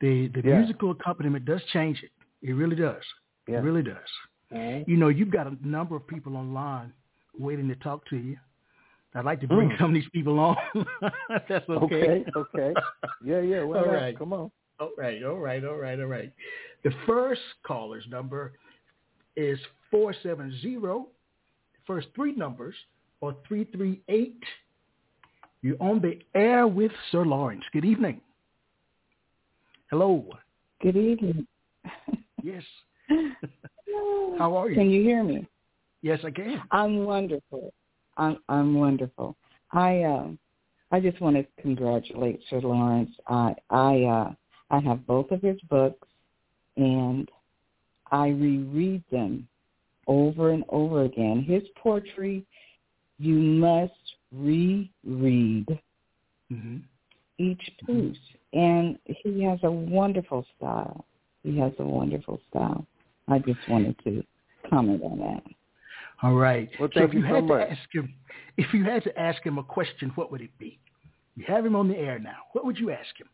The the Yeah. musical accompaniment does change it. It really does. Yeah. It really does. Alright. You know, you've got a number of people online waiting to talk to you. I'd like to bring Mm. some of these people on. <laughs> That's okay. Okay, okay. Yeah, yeah. <laughs> Well, All right. Come on. All right, all right, all right, all right. The first caller's number is 470. The first three numbers are 338. You're on the air with Sir Lawrence. Good evening. Hello. Good evening. Yes. <laughs> How are you? Can you hear me? Yes, I can. I'm wonderful. I'm I'm wonderful. I um I just want to congratulate Sir Lawrence. I I uh I have both of his books and I reread them over and over again. His poetry you must reread hmm each piece. And he has a wonderful style. He has a wonderful style. I just wanted to comment on that. All right. Well, so if you, you so had much. to ask him, if you had to ask him a question, what would it be? You have him on the air now. What would you ask him?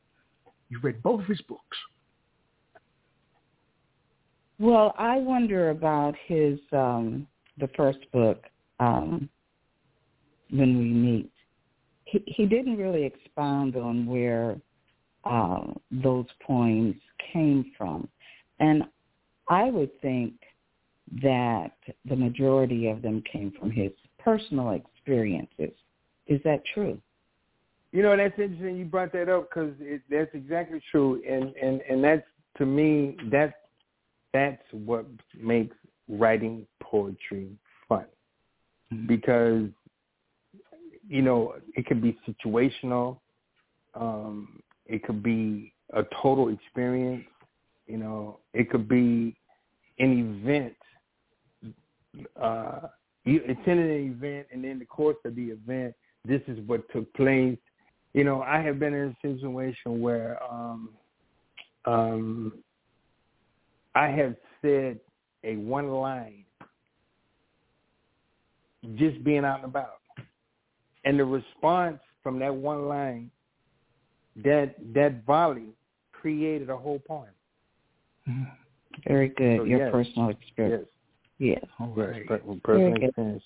You've read both of his books. Well, I wonder about his um the first book, um, When We Meet. He he didn't really expound on where uh, those poems came from. And I would think that the majority of them came from his personal experiences. Is that true? You know, that's interesting. You brought that up because that's exactly true, and and and that's to me that that's what makes writing poetry fun because you know it could be situational. Um, It could be a total experience. You know, it could be an event. Uh, you attended an event, and in the course of the event, this is what took place. You know, I have been in a situation where um, um, I have said a one line just being out and about. And the response from that one line, that that volley created a whole poem. Mm-hmm. Very good. So, Your yes. personal experience. Yes. Yes. All right. Per- Personal good. experience.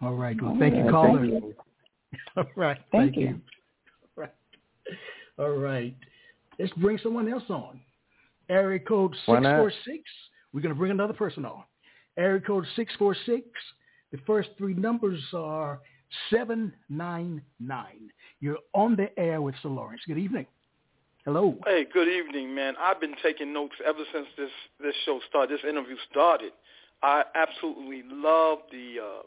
All right. Well, All thank you, right, caller. thank you. <laughs> All right. Thank Thank, you. you. <laughs> Right. All right. Let's bring someone else on. Area code Why six not? four six. We're gonna bring another person on. Area code six four six. The first three numbers are seven nine nine. You're on the air with Sir Lawrence. Good evening. Hello. Hey, good evening, man. I've been taking notes ever since this this show started, this interview started. I absolutely love the uh,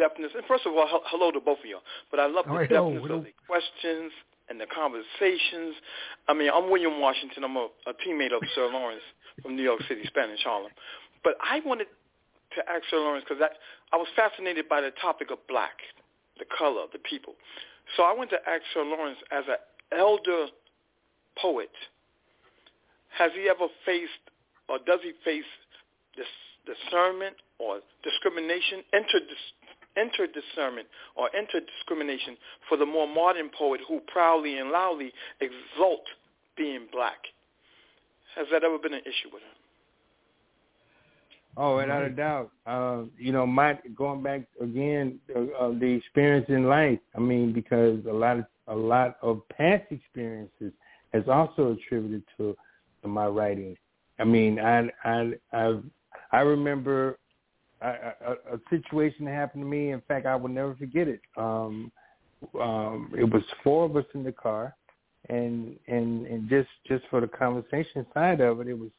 depthness. And first of all, hel- hello to both of you. But I love All the right, depthness hello. of the questions and the conversations. I mean, I'm William Washington. I'm a, a teammate of Sir Lawrence from New York City, Spanish Harlem. But I wanted to ask Sir Lawrence because I was fascinated by the topic of black, the color, the people. So I want to ask Sir Lawrence, as an elder poet, has he ever faced or does he face this discernment or discrimination, enter enter discernment or enter discrimination for the more modern poet who proudly and loudly exalt being black? Has that ever been an issue with him? Oh, without a doubt. Uh, you know, my going back again, uh, the experience in life. I mean, because a lot of a lot of past experiences has also attributed to, to my writing. I mean, I I I I remember a, a, a situation that happened to me. In fact, I will never forget it. Um, um, it was four of us in the car, and and and just just for the conversation side of it, it was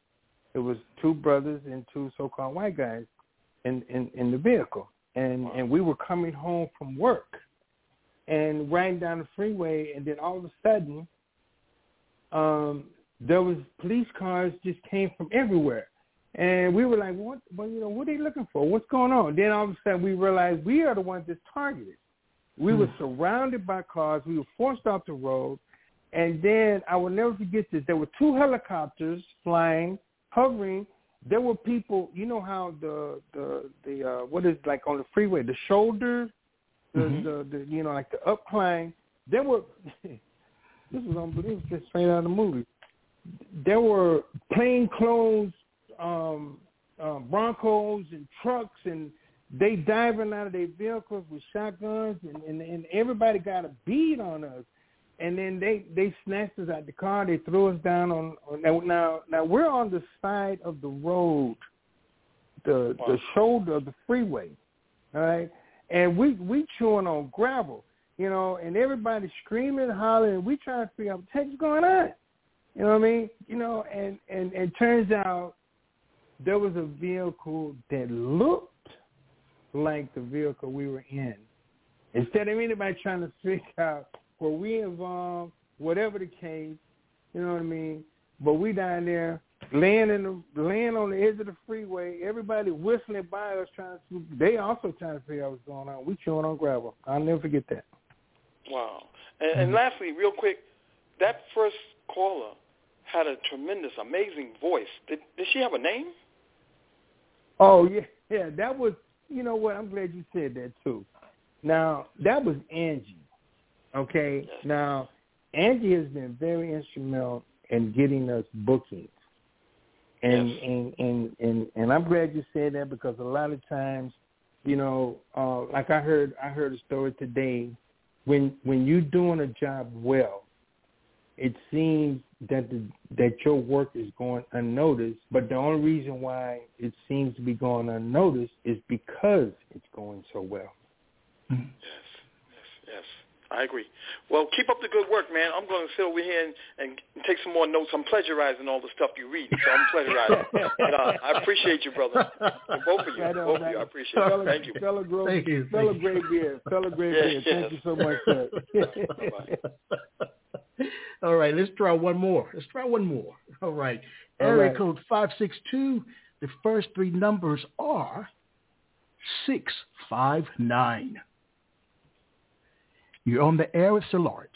it was two brothers and two so-called white guys in in, in the vehicle, and and we were coming home from work, and riding down the freeway, and then all of a sudden, um, there was police cars just came from everywhere, and we were like, what? Well, you know, what are they looking for? What's going on? Then all of a sudden, we realized we are the ones that's targeted. We were surrounded by cars. We were forced off the road. And then I will never forget this. There were two helicopters flying, hovering. There were people. You know how the the the uh, what is like on the freeway, the shoulder, the, Mhm. the the you know like the upcline. There were. <laughs> this was unbelievable. Just straight out of the movie. There were plainclothes um, uh, Broncos and trucks and they diving out of their vehicles with shotguns and, and, and everybody got a bead on us. And then they they snatched us out the car. They threw us down on, on now now now we're on the side of the road, the the shoulder of the freeway, all right. And we we chewing on gravel, you know, and everybody screaming, hollering. We trying to figure out what the heck's going on. You know what I mean? You know, and and it turns out there was a vehicle that looked like the vehicle we were in. Instead of anybody trying to figure out were we involved, whatever the case, you know what I mean? But we down there laying in the laying on the edge of the freeway, everybody whistling by us trying to they also trying to figure out what's going on. We chewing on gravel. I'll never forget that. Wow. And, and mm-hmm. lastly, real quick, that first caller had a tremendous, amazing voice. Did, did she have a name? Oh yeah, yeah, that was you know what, I'm glad you said that too. Now, that was Angie. Okay. Now, Angie has been very instrumental in getting us bookings. And, Yes. and and and and I'm glad you said that because a lot of times, you know, uh like I heard I heard a story today when when you're doing a job well, it seems that the, that your work is going unnoticed, but the only reason why it seems to be going unnoticed is because it's going so well. Yes, yes, yes. I agree. Well, keep up the good work, man. I'm going to sit over here and, and take some more notes. I'm plagiarizing all the stuff you read, so I'm plagiarizing. but, uh, I appreciate you, brother. And both of you. Right on, both of you. I appreciate it. Thank you. Fellow, Gro- Thank you, fellow thank you. beard. Fellow gray Yeah. Thank yes. you so much, sir. <laughs> All right, let's try one more. Let's try one more. All right. Area right. code 562, the first three numbers are 659. You're on the air with Sir Lawrence.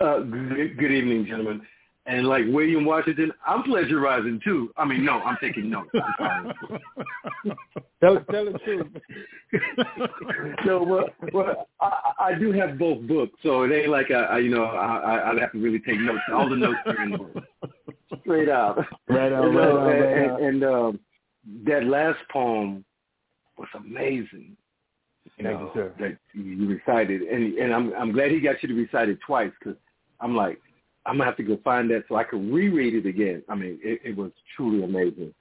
Uh, good, good evening, gentlemen. And like William Washington, I'm plagiarizing too. I mean, no, I'm taking notes. <laughs> tell, tell the truth. <laughs> so, well, well I, I do have both books, so it ain't like I, I you know, I, I'd have to really take notes. All the notes are in there, straight out. Right on, right on, right and, and, and um, that last poem was amazing. You Thank know, you. That you recited, and and I'm I'm glad he got you to recite it twice because I'm like I'm gonna have to go find that so I can reread it again. I mean, it, it was truly amazing.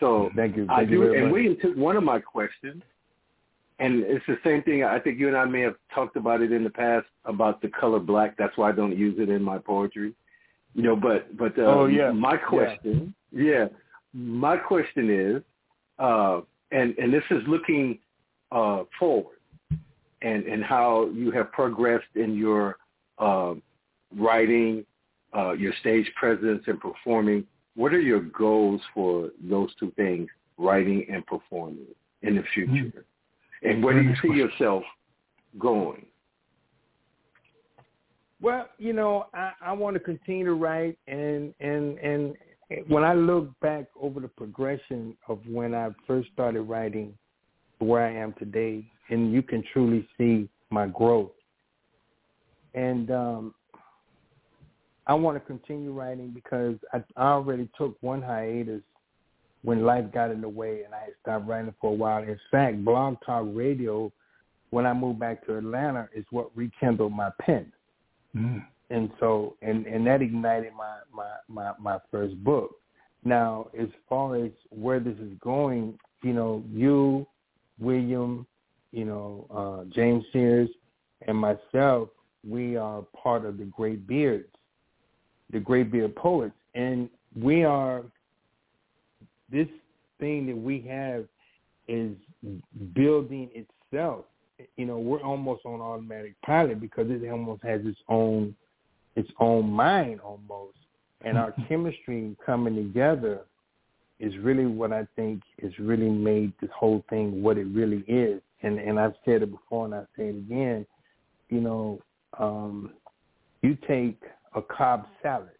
So thank you. Thank I you do, and much. William took one of my questions, and it's the same thing. I think you and I may have talked about it in the past about the color black. That's why I don't use it in my poetry. You know, but but uh, oh yeah. My question, yeah. yeah, my question is, uh, and and this is looking uh, forward, and and how you have progressed in your uh, writing uh, your stage presence and performing, what are your goals for those two things, writing and performing in the future? Mm-hmm. And where do you see yourself going? Well, you know, I, I want to continue to write, and and and when I look back over the progression of when I first started writing where I am today, and you can truly see my growth. And um, I want to continue writing because I, I already took one hiatus when life got in the way and I stopped writing for a while. In fact, Blog Talk Radio, when I moved back to Atlanta, is what rekindled my pen. Mm. And so, and, and that ignited my, my, my, my first book. Now, as far as where this is going, you know, you, William, you know, uh, James Sears, and myself, we are part of the Gray Beards the Gray Beard Poets. And we are, this thing that we have is building itself. You know, we're almost on automatic pilot because it almost has its own, its own mind almost. And our <laughs> chemistry coming together is really what I think has really made this whole thing what it really is. And and I've said it before and I say it again, you know, um, you take a Cobb salad.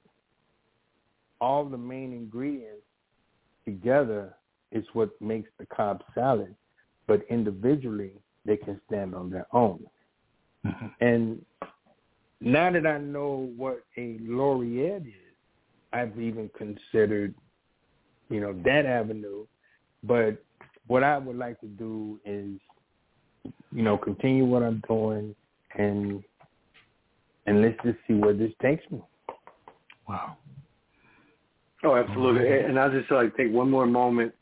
All the main ingredients together is what makes the Cobb salad, but individually they can stand on their own. Mm-hmm. And now that I know what a laureate is, I've even considered, you know, that avenue. But what I would like to do is, you know, continue what I'm doing and and let's just see where this takes me. Wow. Oh, absolutely. And I'll just like take one more moment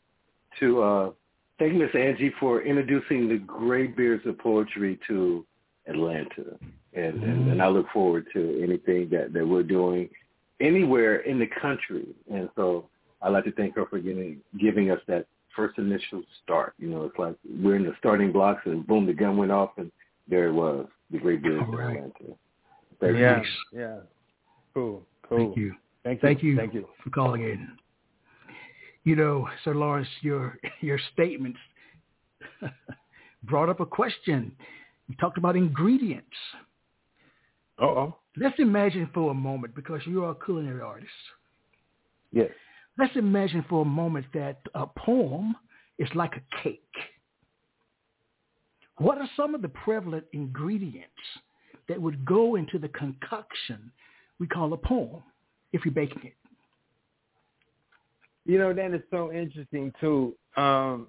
to uh, thank Miss Angie for introducing the Graybeards of Poetry to Atlanta. And, mm-hmm. and, and I look forward to anything that, that we're doing anywhere in the country. And so I'd like to thank her for getting, giving us that first initial start. You know, it's like we're in the starting blocks and boom, the gun went off and there it was, the Graybeards of Atlanta. Very yeah, nice. yeah. Cool, cool. Thank you. Thank you. Thank you, Thank you for calling in. You know, Sir Lawrence, your your statements <laughs> brought up a question. You talked about ingredients. Uh-oh. Let's imagine for a moment, because you are a culinary artist. Yes. Let's imagine for a moment that a poem is like a cake. What are some of the prevalent ingredients that would go into the concoction we call a poem if you're baking it. You know, that is so interesting too, um,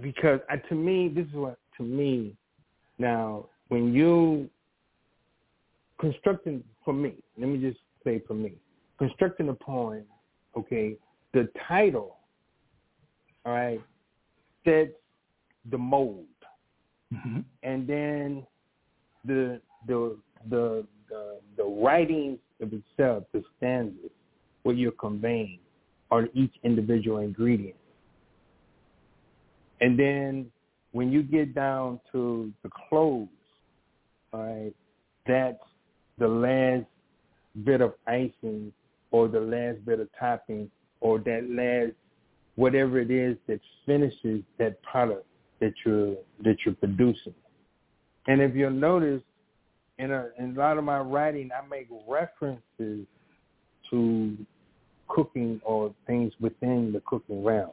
because uh, to me, this is what to me. Now, when you constructing for me, let me just say for me, constructing a poem, okay, the title, all right, sets the mold, mm-hmm. and then the the the the, the writing of itself, the stanzas, what you're conveying, are each individual ingredient. And then when you get down to the close, all right, that's the last bit of icing or the last bit of topping or that last whatever it is that finishes that product that you're that you're producing. And if you'll notice, in a, in a lot of my writing, I make references to cooking or things within the cooking realm.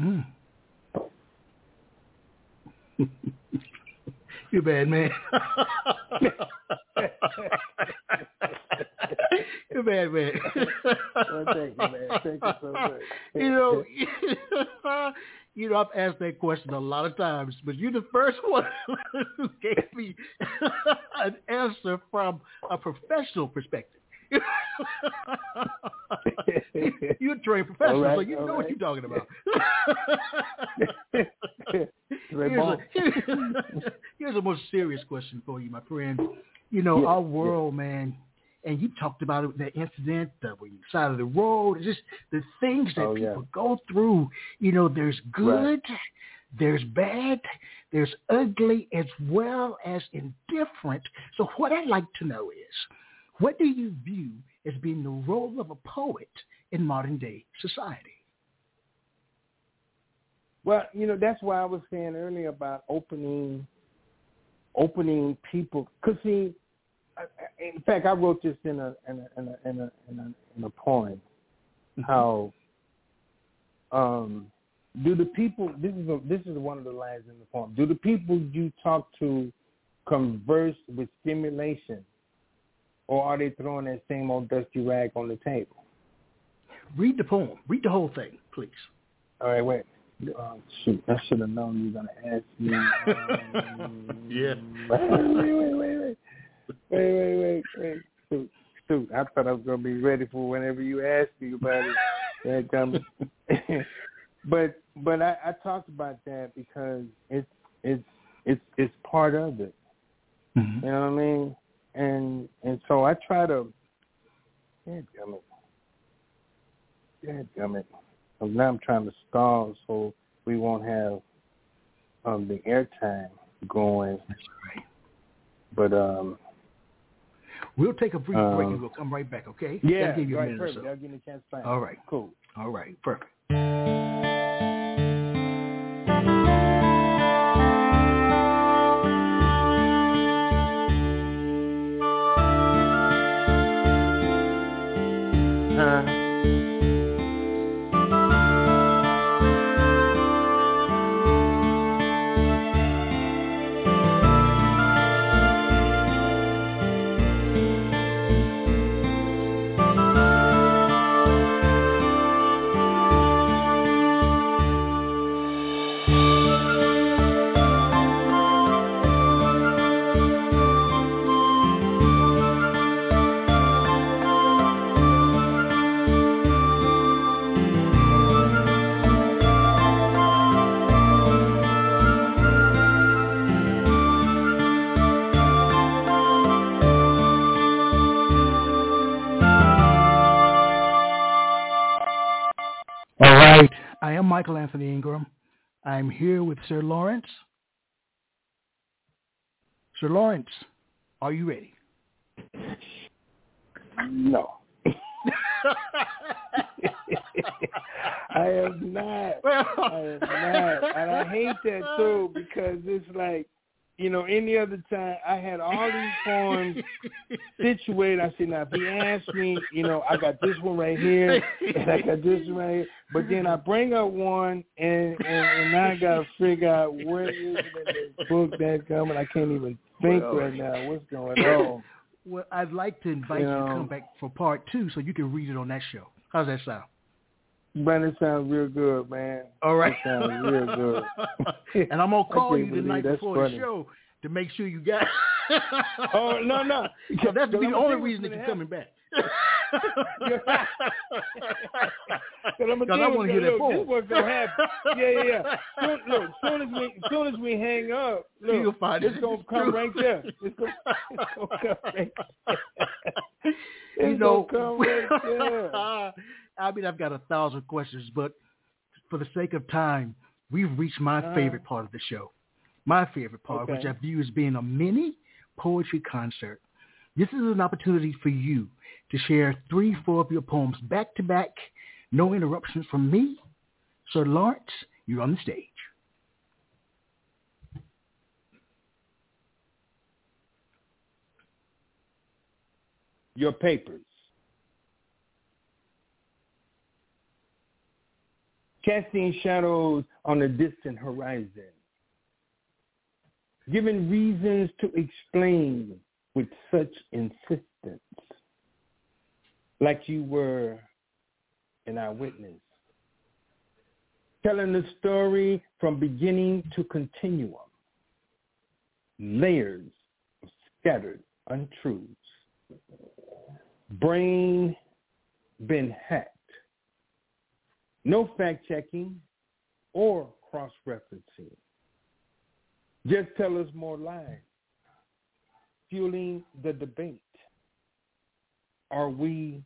Mm. <laughs> you bad man. <laughs> <laughs> you bad man. <laughs> well, thank you, man. Thank you so much. <laughs> you know, <laughs> you know, I've asked that question a lot of times, but you're the first one who gave me an answer from a professional perspective. you're a trained professional, right, so you know right. what you're talking about. here's, a, here's a more serious question for you, my friend. You know, our world, man, and you talked about it, that incident, the side of the road, just the things that oh, people yeah. go through. You know, there's good, Right. there's bad, there's ugly, as well as indifferent. So what I'd like to know is, what do you view as being the role of a poet in modern day society? Well, you know, that's why I was saying earlier about opening, opening people. Cause see, in fact, I wrote this in a in a in a in a in a, in a poem. How um, do the people? This is a, this is one of the lines in the poem. Do the people you talk to converse with stimulation, or are they throwing that same old dusty rag on the table? Read the poem. Read the whole thing, please. All right, wait. Oh, shoot, I should have known you were gonna ask me. Um, <laughs> Yeah. wait, wait, wait, wait, wait, wait, wait. Shoot, shoot. I thought I was gonna be ready for whenever you asked me about it. That coming. <laughs> but but I, I talked about that because it's it's it's it's part of it. Mm-hmm. You know what I mean? And and so I try to. Dadgummit. Dadgummit. So now I'm trying to stall so we won't have um, the airtime going. That's right. But um, We'll take a brief break Um, and we'll come right back, okay? yeah, That'll give you a minute or perfect. so. That'll give me a chance to find. All right. cool. All right. Perfect. Uh, Michael Anthony Ingram. I'm here with Sir Lawrence. Sir Lawrence, are you ready? no. <laughs> I am not. I am not. And I hate that too because it's like, you know, any other time I had all these <laughs> poems situated. I said, now if he asks me, you know, I got this one right here and I got this one right here. But then I bring up one and and, and now I gotta figure out where is this book that coming. I can't even think Well- right now what's going on. Well, I'd like to invite you to come back for part two so you can read it on that show. How's that sound? It sounds real good, man. All right. It sounds real good. <laughs> <laughs> and I'm gonna call you the night before funny. the show to make sure you got. <laughs> Oh no no! So that's the only reason that you're coming back. Because I want to hear that look. This what's gonna happen. Yeah, yeah, yeah. Soon, look, soon as we, soon as we hang up, look, You'll find it's it. gonna come true. right there. It's gonna, it's gonna come right there. you know, gonna come right there. I mean, I've got a thousand questions, but for the sake of time, we've reached my Uh-huh. favorite part of the show. My favorite part, which I view as being a mini poetry concert. This is an opportunity for you to share three, four of your poems back to back, no interruptions from me. Sir Lawrence, you're on the stage. Your papers. Casting shadows on the distant horizon given reasons to explain with such insistence, like you were an eyewitness, telling the story from beginning to continuum, layers of scattered untruths, brain been hacked, no fact-checking or cross-referencing, just tell us more lies, fueling the debate. Are we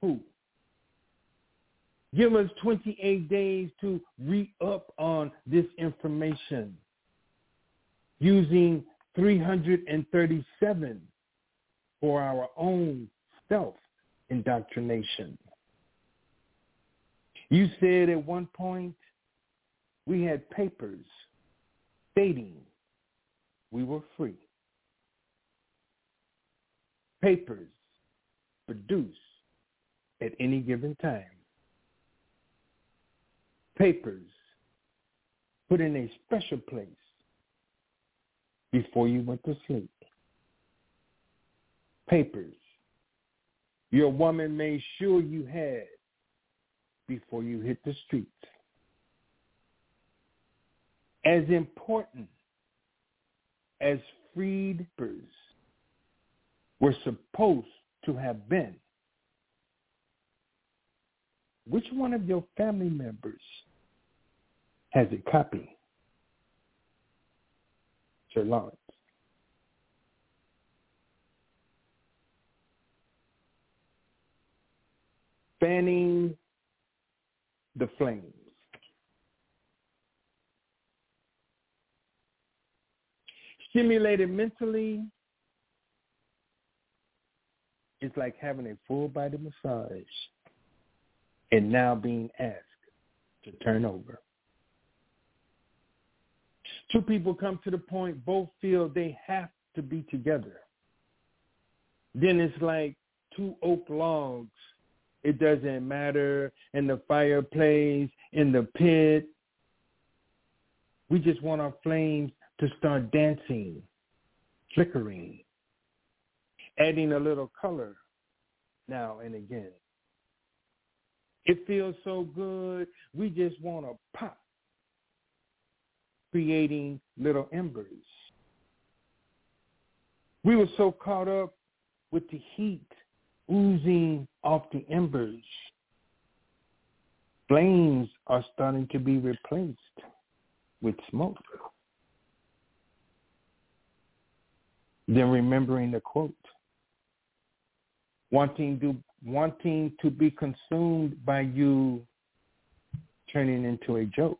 who? Give us 28 days to re-up on this information using 337 for our own self-indoctrination. You said at one point we had papers stating we were free. Papers produced at any given time. Papers put in a special place before you went to sleep. Papers your woman made sure you had before you hit the streets as important as freedbirds were supposed to have been, which one of your family members has a copy? Sir Lawrence. Fanning the flames. stimulated mentally, it's like having a full body massage and now being asked to turn over. Two people come to the point both feel they have to be together. Then it's like two oak logs. It doesn't matter in the fireplace, in the pit. We just want our flames to start dancing, flickering, adding a little color now and again. It feels so good. We just want to pop, creating little embers. We were so caught up with the heat oozing off the embers. Flames are starting to be replaced with smoke. Then remembering the quote. Wanting to wanting to be consumed by you turning into a joke.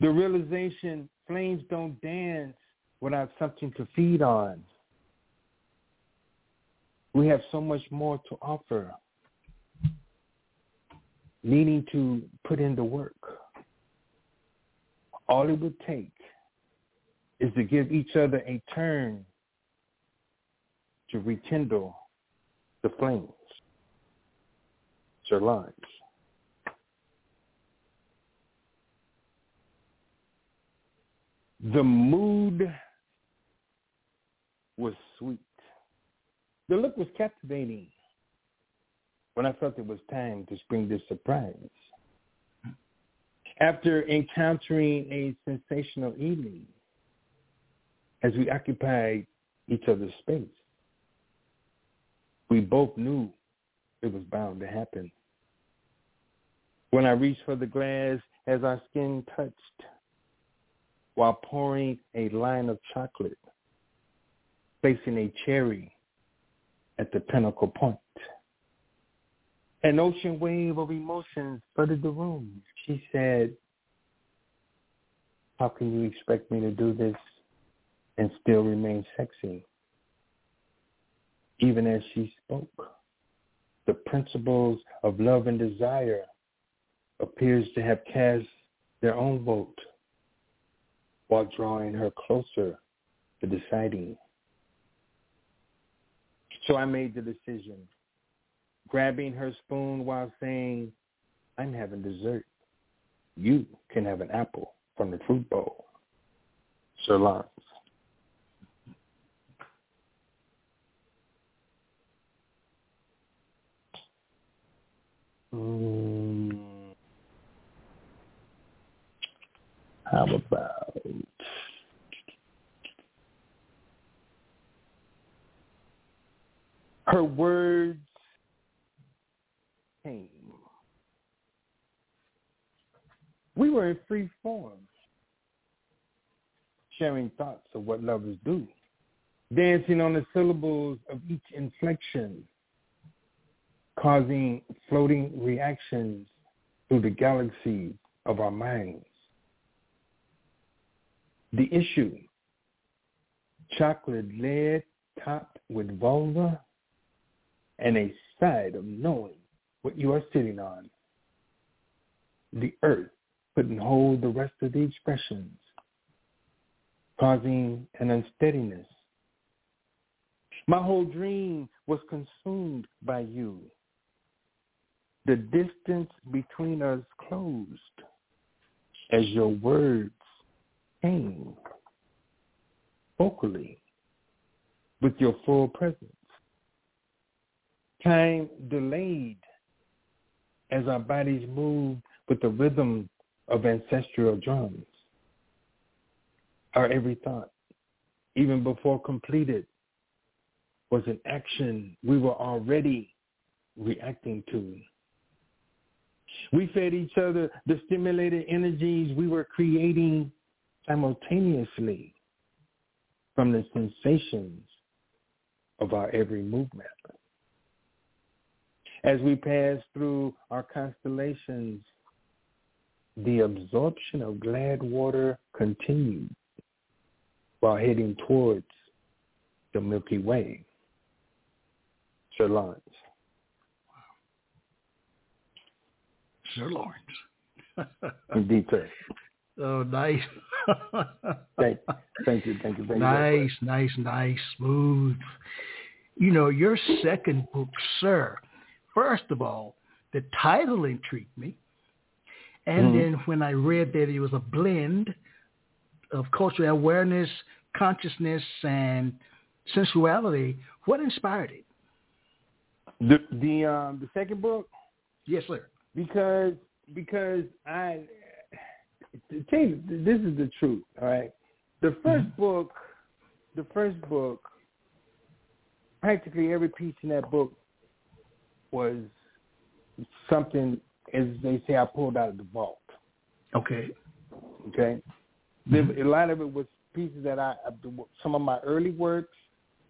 The realization flames don't dance without something to feed on. We have so much more to offer, needing to put in the work. All it would take is to give each other a turn to rekindle the flames. Sir Lawrence. The mood was sweet. The look was captivating when I felt it was time to spring this surprise. After encountering a sensational evening, as we occupied each other's space. We both knew it was bound to happen. When I reached for the glass as our skin touched, while pouring a line of chocolate, placing a cherry at the pinnacle point. An ocean wave of emotions flooded the room. She said, how can you expect me to do this and still remain sexy. even as she spoke. The principles of love and desire appears to have cast their own vote while drawing her closer to deciding. So I made the decision, grabbing her spoon while saying, I'm having dessert. You can have an apple from the fruit bowl. Sir Lawrence. Um, how about her words came. We were in free form, sharing thoughts of what lovers do, dancing on the syllables of each inflection, causing floating reactions through the galaxies of our minds. The issue, chocolate lead topped with vulva and a side of knowing what you are sitting on. The earth couldn't hold the rest of the expressions, causing an unsteadiness. My whole dream was consumed by you. The distance between us closed as your words came vocally with your full presence. Time delayed as our bodies moved with the rhythm of ancestral drums. Our every thought, even before completed, was an action we were already reacting to. We fed each other the stimulated energies we were creating simultaneously from the sensations of our every movement. As we pass through our constellations, the absorption of glad water continued while heading towards the Milky Way. Sir Lawrence. Sir Lawrence. <laughs> Indeed, sir. Oh, nice. <laughs> thank, thank you, thank you, thank you. Nice, nice, nice, smooth. You know, your second book, Sir, first of all, the title intrigued me. And mm-hmm. then when I read that it was a blend of cultural awareness, consciousness, and sensuality, what inspired it? The the um the second book? Yes, sir. Because because I tell you this is the truth, all right. The 1st mm-hmm. book the first book practically every piece in that book was something as they say, I pulled out of the vault. Okay. Okay. Mm-hmm. A lot of it was pieces that I, some of my early works,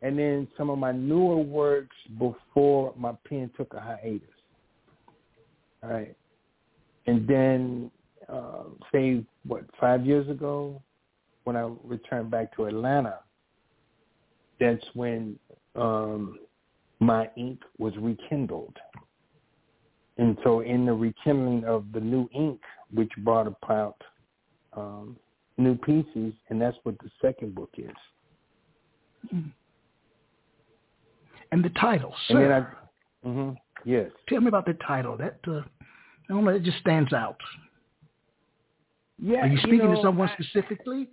and then some of my newer works before my pen took a hiatus. All right. And then, uh, say, what, five years ago, when I returned back to Atlanta, that's when um, my ink was rekindled. And so in the rekindling of the new ink, which brought about um, new pieces, and that's what the second book is. And the title, sir. And then I, mm-hmm, yes. Tell me about the title. That uh, I don't know. It just stands out. Yeah. Are you speaking you know, to someone specifically,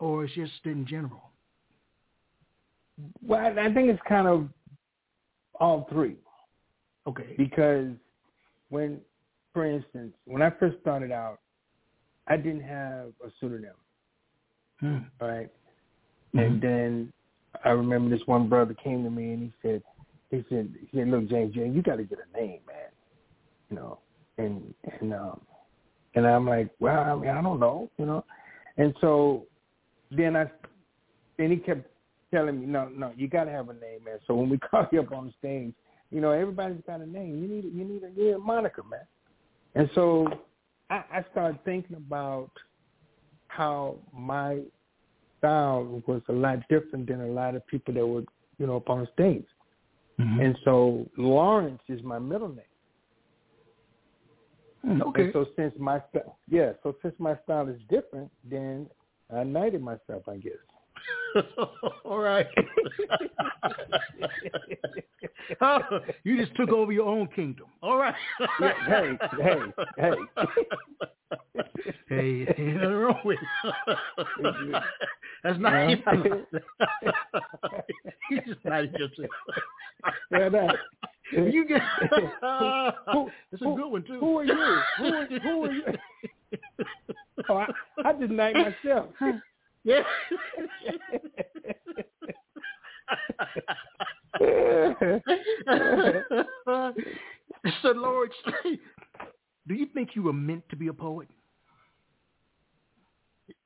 or it's just in general? Well, I think it's kind of all three. Okay. Because when, for instance, when I first started out, I didn't have a pseudonym. Hmm. Right. Mm-hmm. And then I remember this one brother came to me and he said, he said, he said, look, James, James, you got to get a name, man. You know, and and um, and I'm like, well, I mean, I don't know, you know, and so then I, then he kept telling me, no, no, you got to have a name, man. So when we <laughs> call you up on the stage, you know, everybody's got a name. You need you need a, you need a moniker, man. And so I, I started thinking about how my style was a lot different than a lot of people that were, you know, up on stage. Mhm. And so Lawrence is my middle name. Mm, okay. And so since my yeah, so since my style is different, then I knighted myself, I guess. <laughs> All right. <laughs> Oh, you just took over your own kingdom. All right. Yeah, hey, hey, hey. <laughs> hey, ain't nothing wrong with it. That's not Yeah. you just not yourself. Yeah, that. You get Who- That's a who- good one too. Who are you? Who are, who are you? Oh, I, I just knight myself. Yeah. so, Lord, do you think you were meant to be a poet?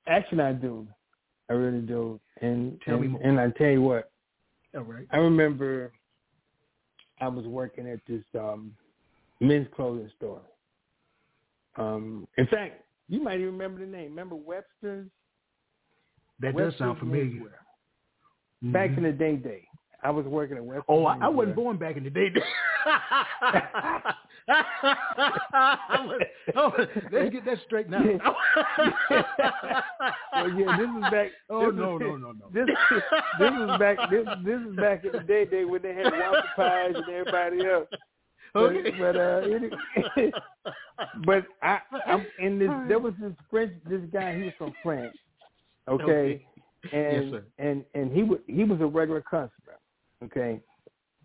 Actually, I do. I really do. And Tell me and, more. and I tell you what, All right. I remember I was working at this um men's clothing store. Um, in fact, you might even remember the name. Remember Webster's? That does sound familiar. Menswear. Back in the day, day, I was working at Webster's. Oh, I, I wasn't born back in the day. <laughs> I was- oh, let's get that straight now. <laughs> <laughs> Well, yeah, this is back. Oh no is- no no no. This this is back. This this is back in the day, day when they had Walter Pies and everybody else. But, Okay. but uh, it, but I, I'm in this. There was this French. This guy. He was from France. Okay. And Yes, and and he was he was a regular customer. Okay.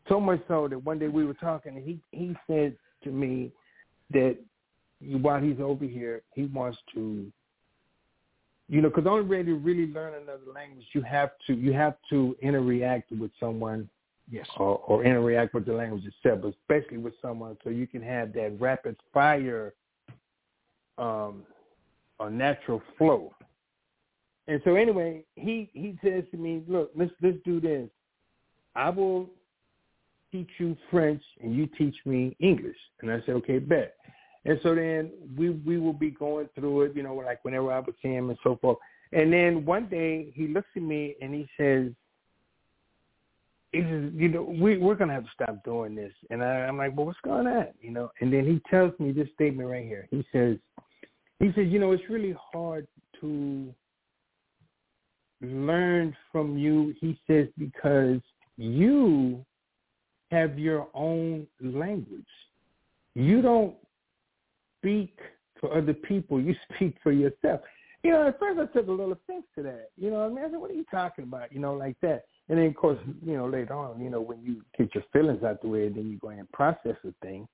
So much so that one day we were talking, and he he said to me that while he's over here, he wants to, you know, because the only way to really learn another language, you have to you have to interact with someone Yes. or, or interact with the language itself, but especially with someone so you can have that rapid fire um a natural flow. And so anyway, he he says to me, Look, let's let's do this. I will teach you French and you teach me English. And I said, Okay, bet. And so then we we will be going through it, you know, like whenever I would see him and so forth. And then one day he looks at me and he says, he says, you know, we we're gonna have to stop doing this. And I, I'm like, well, what's going on? You know. And then he tells me this statement right here. He says, he says, you know, it's really hard to learn from you. He says because you have your own language. You don't speak for other people. You <laughs> speak for yourself. You know, at first I took a little offense to that. You know, I mean, I said, "What are you talking about?" You know, like that. And then, of course, you know, later on, you know, when you get your feelings out the way, then you go and process the thing.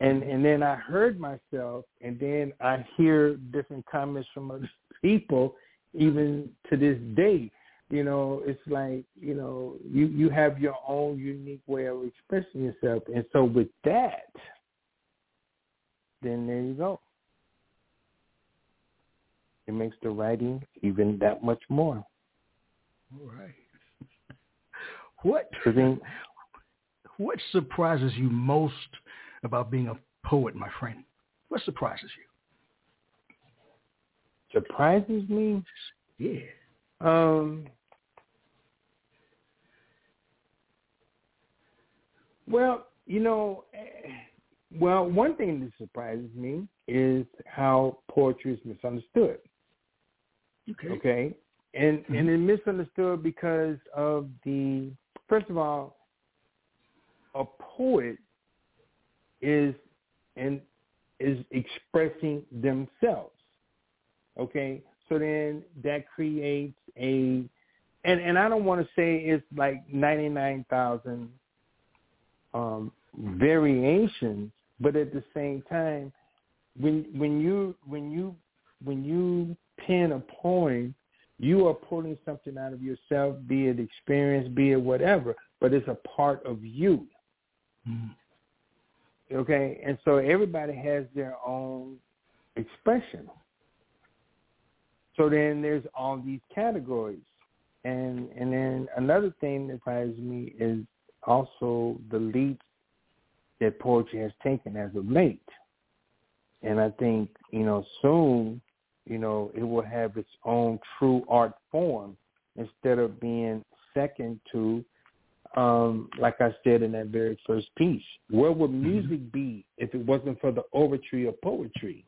And and then I heard myself, and then I hear different comments from other <laughs> people, even to this day. You know, it's like you know, you you have your own unique way of expressing yourself, and so with that, then there you go. It makes the writing even that much more. All right. <laughs> What then, <laughs> what surprises you most about being a poet, my friend? What surprises surprises me. Yeah. Um, well, you know, eh, well, one thing that surprises me is how poetry is misunderstood. Okay. Okay, and and it's misunderstood because of the first of all, a poet is and is expressing themselves. Okay, so then that creates a and and I don't want to say it's like ninety nine thousand um, variations, but at the same time, when when you when you when you pen a poem, you are pulling something out of yourself, be it experience, be it whatever, but it's a part of you. Mhm. Okay, and so everybody has their own expression. So then there's all these categories. And and then another thing that surprises me is also the leaps that poetry has taken as of late. And I think, you know, soon, you know, it will have its own true art form instead of being second to um, like I said in that very first piece, where would mm-hmm. music mm-hmm. be if it wasn't for the overture of poetry?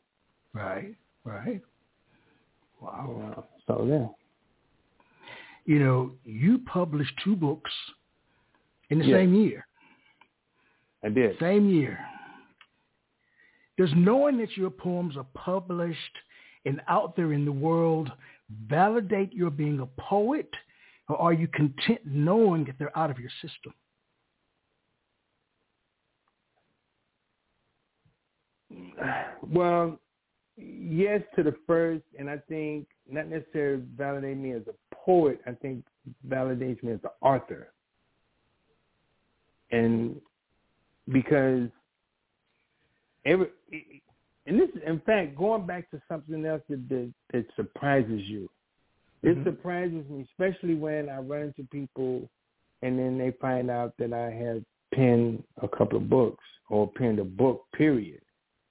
Right, right. Wow. So yeah. You know, you published two books in the same year. I did. Same year. Does knowing that your poems are published and out there in the world validate your being a poet, or are you content knowing that they're out of your system? Well, yes to the first, and I think not necessarily validate me as a poet. I think validates me as an author, and because every and this, in fact, going back to something else that that, that surprises you. It mm-hmm. surprises me, especially when I run into people, and then they find out that I have penned a couple of books or penned a book. Period.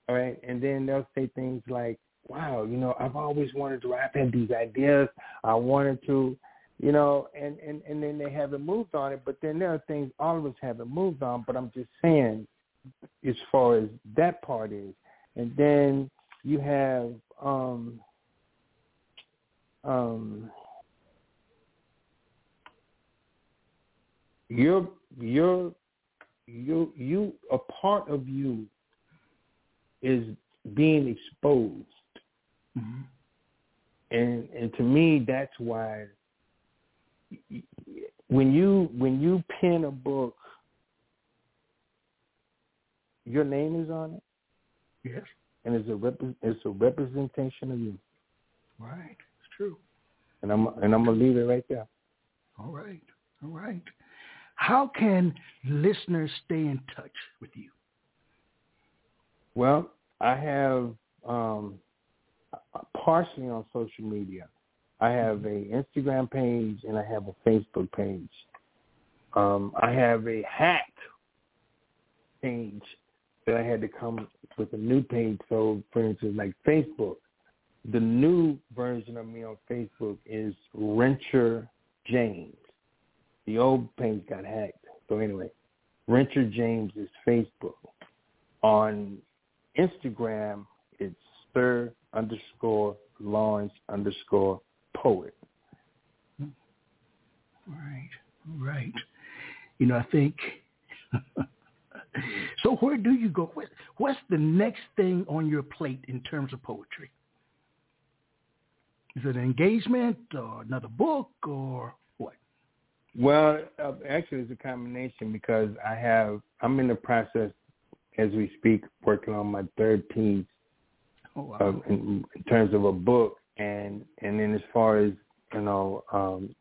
All right, and then they'll say things like, "Wow, you know, I've always wanted to. I've had these ideas. I wanted to." you know, and, and, and then they haven't moved on it. But then there are things all of us haven't moved on. But I'm just saying, as far as that part is, and then you have um, um, you're you're you you a part of you is being exposed mm-hmm. and and to me that's why when you when you pen a book your name is on it Yes. And it's a rep- it's a representation of you. Right. It's true. And I'm and I'm gonna leave it right there. All right. All right. How can listeners stay in touch with you? Well, I have um, partially on social media. I have a Instagram page and I have a Facebook page. Um, I have a hat page that I had to come with a new page. So, for instance, like Facebook, the new version of me on Facebook is Rencher James. The old page got hacked. So anyway, Rencher James is Facebook. On Instagram, it's Sir underscore Lawrence underscore poet. Right, right. You know, I think <laughs> so where do you go? What's the next thing on your plate in terms of poetry? Is it an engagement or another book or what? Well, uh, actually, it's a combination because I have I'm in the process as we speak working on my third piece oh, wow. of, in, in terms of a book, and and then as far as you know, um,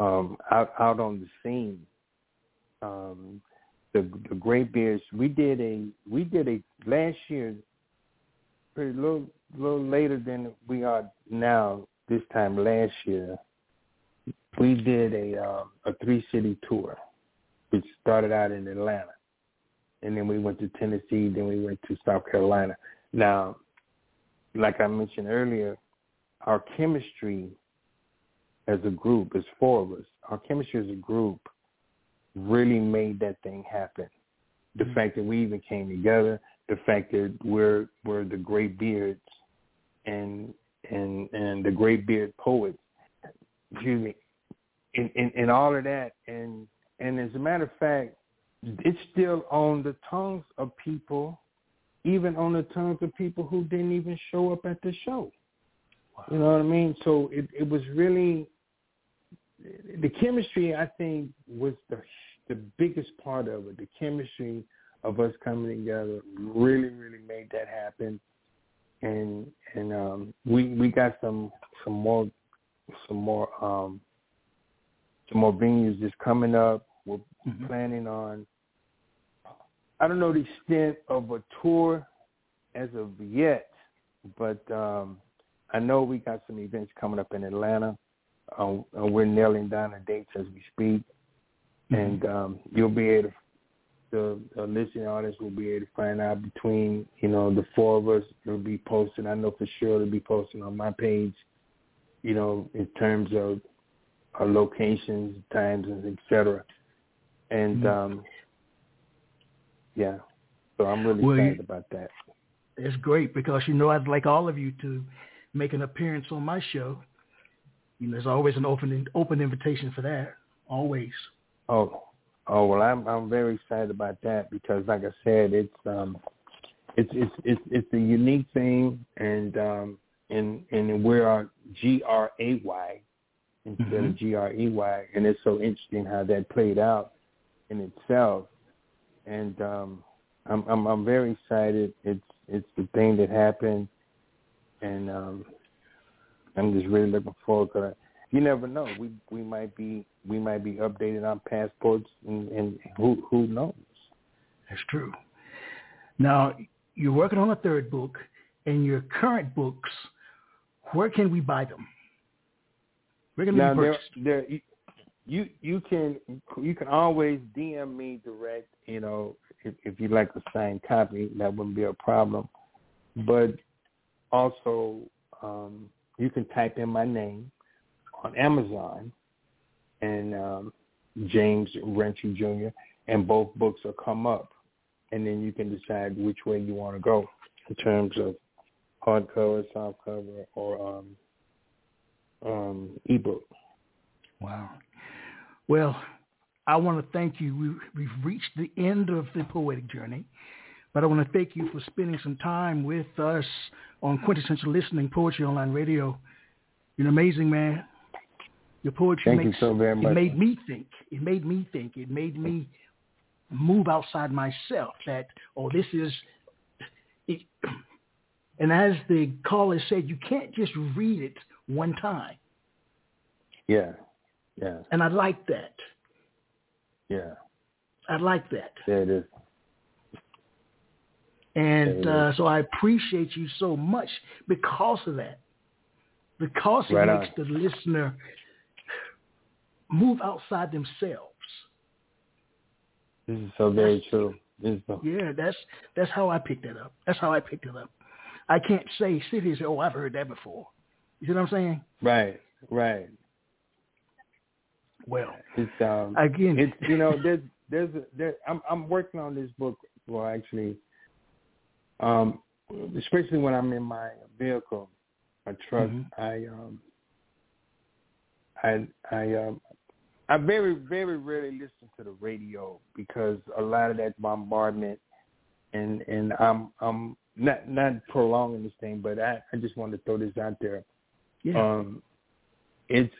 um, out out on the scene, um, the the Gray Beards. We did a we did a last year, pretty little little later than we are now. This time last year, we did a uh, a three city tour, which started out in Atlanta, and then we went to Tennessee, then we went to South Carolina. Now, like I mentioned earlier, our chemistry as a group, as four of us, our chemistry as a group really made that thing happen. The mm-hmm. fact that we even came together, the fact that we're we're the Gray Beards and and and the Gray Beard poets, excuse me, and, and, and all of that and and as a matter of fact, it's still on the tongues of people, even on the tongues of people who didn't even show up at the show. Wow. You know what I mean? So it, it was really the chemistry I think was the the biggest part of it. The chemistry of us coming together really, really made that happen. And and um we we got some some more some more um some more venues just coming up. We're mm-hmm. planning on I don't know the extent of a tour as of yet, but um I know we got some events coming up in Atlanta uh, we're nailing down the dates as we speak, mm-hmm. and um, you'll be able to. The, the listening audience will be able to find out between you know the four of us. It'll be posted. I know for sure it'll be posted on my page. You know, in terms of uh, locations, times, and etc. And Mhm. um, yeah, so I'm really Well, you- excited about that. It's great because you know I'd like all of you to make an appearance on my show. You know, there's always an open open invitation for that. Always. Oh, oh well, I'm I'm very excited about that because, like I said, it's um, it's it's it's it's a unique thing, and um, and and we're our G R A Y instead of Mhm. G R E Y, and it's so interesting how that played out in itself, and um, I'm I'm I'm very excited. It's it's the thing that happened, and um, I'm just really looking forward to it. You never know. We we might be we might be updating our passports, and, and who who knows? That's true. Now you're working on a third book, and your current books. Where can we buy them? Where can Now purchase? there you- you you can you can always DM me direct. You know, if, if you'd like a signed copy, that wouldn't be a problem. But also, um, you can type in my name on Amazon and um, James Rencher Jr. and both books will come up, and then you can decide which way you want to go in terms of hardcover, softcover, or um, um, ebook. Wow. Well, I want to thank you. We, we've reached the end of the poetic journey, but I want to thank you for spending some time with us on Quintessential Listening Poetry Online Radio. You're an amazing man. Your poetry Thank you makes so very it made me think. It made me think. It made me move outside myself. That oh, this is. It, <clears throat> and as the caller said, you can't just read it one time. Yeah, yeah, And I like that. yeah. I like that. Yeah, it is. And it uh, so I appreciate you so much because of that. Because it Right makes on. the listener move outside themselves. This is so very true. This is so, Yeah, that's that's how I picked it up. That's how I picked it up. I can't say sit here and say, Oh, I've heard that before. You see what I'm saying? right, right. Well, It's um, again it's you know <laughs> there's there's a, there I'm I'm working on this book. Well, actually, um, especially when I'm in my vehicle, my truck, Mhm. I um, I I um, I very very rarely listen to the radio because a lot of that bombardment, and and I'm I'm not not prolonging this thing, but I I just wanted to throw this out there. yeah. um, it's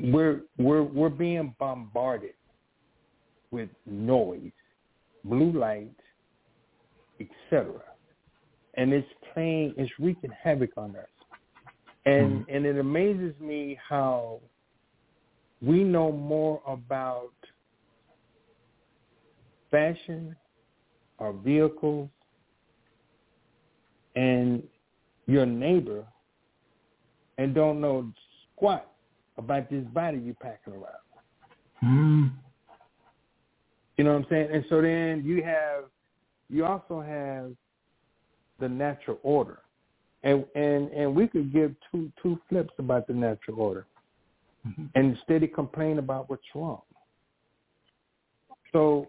we're we're we're being bombarded with noise, blue light, etc. And it's playing, it's wreaking havoc on us. And hmm. and it amazes me how we know more about fashion, our vehicles, and your neighbor and don't know squat about this body you're packing around. Mm. You know what I'm saying? And so then you have, you also have the natural order, and and and we could give two two flips about the natural order, Mhm. and steady complain about what's wrong. So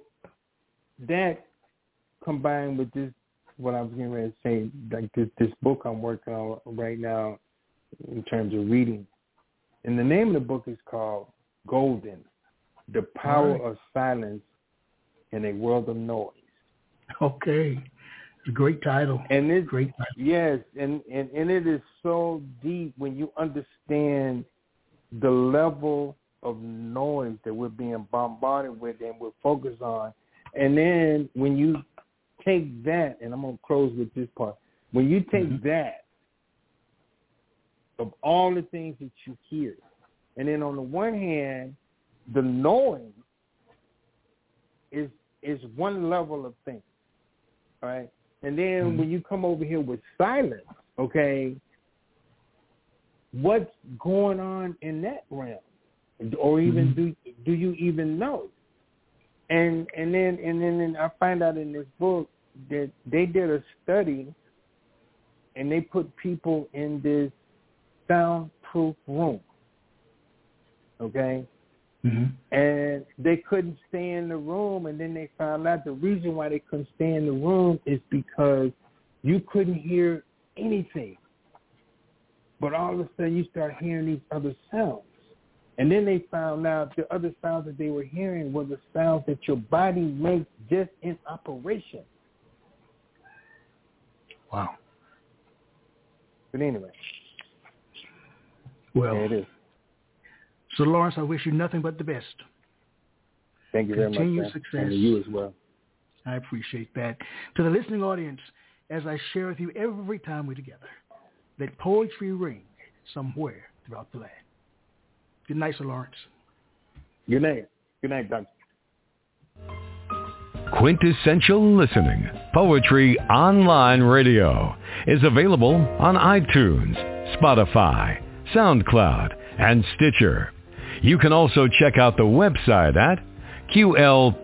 that combined with this, what I was getting ready to say, like this this book I'm working on right now, in terms of reading, and the name of the book is called Golden: The Power Right. of Silence in a World of Noise. Okay. It's a great title. And it's Great title. Yes, and, and, and it is so deep when you understand the level of noise that we're being bombarded with and we're focused on. And then when you take that, and I'm going to close with this part, when you take Mhm. that of all the things that you hear, and then on the one hand, the knowing is is one level of things, right? And then Mhm. when you come over here with silence, okay, what's going on in that realm? Or even Mhm. do do you even know? And and then and then and I find out in this book that they did a study and they put people in this soundproof room. okay? Mm-hmm. And they couldn't stay in the room, and then they found out the reason why they couldn't stay in the room is because you couldn't hear anything. But all of a sudden, you start hearing these other sounds. And then they found out the other sounds that they were hearing were the sounds that your body makes just in operation. Wow. But anyway, Well, there it is. so Lawrence, I wish you nothing but the best. Thank you very much. Continued success. And to you as well. I appreciate that. To the listening audience, as I share with you every time we're together, that poetry ring somewhere throughout the land. Good night, Sir Lawrence. Good night. Good night, Doctor. Quintessential Listening, Poetry Online Radio, is available on iTunes, Spotify, SoundCloud, and Stitcher. You can also check out the website at qlpor.com.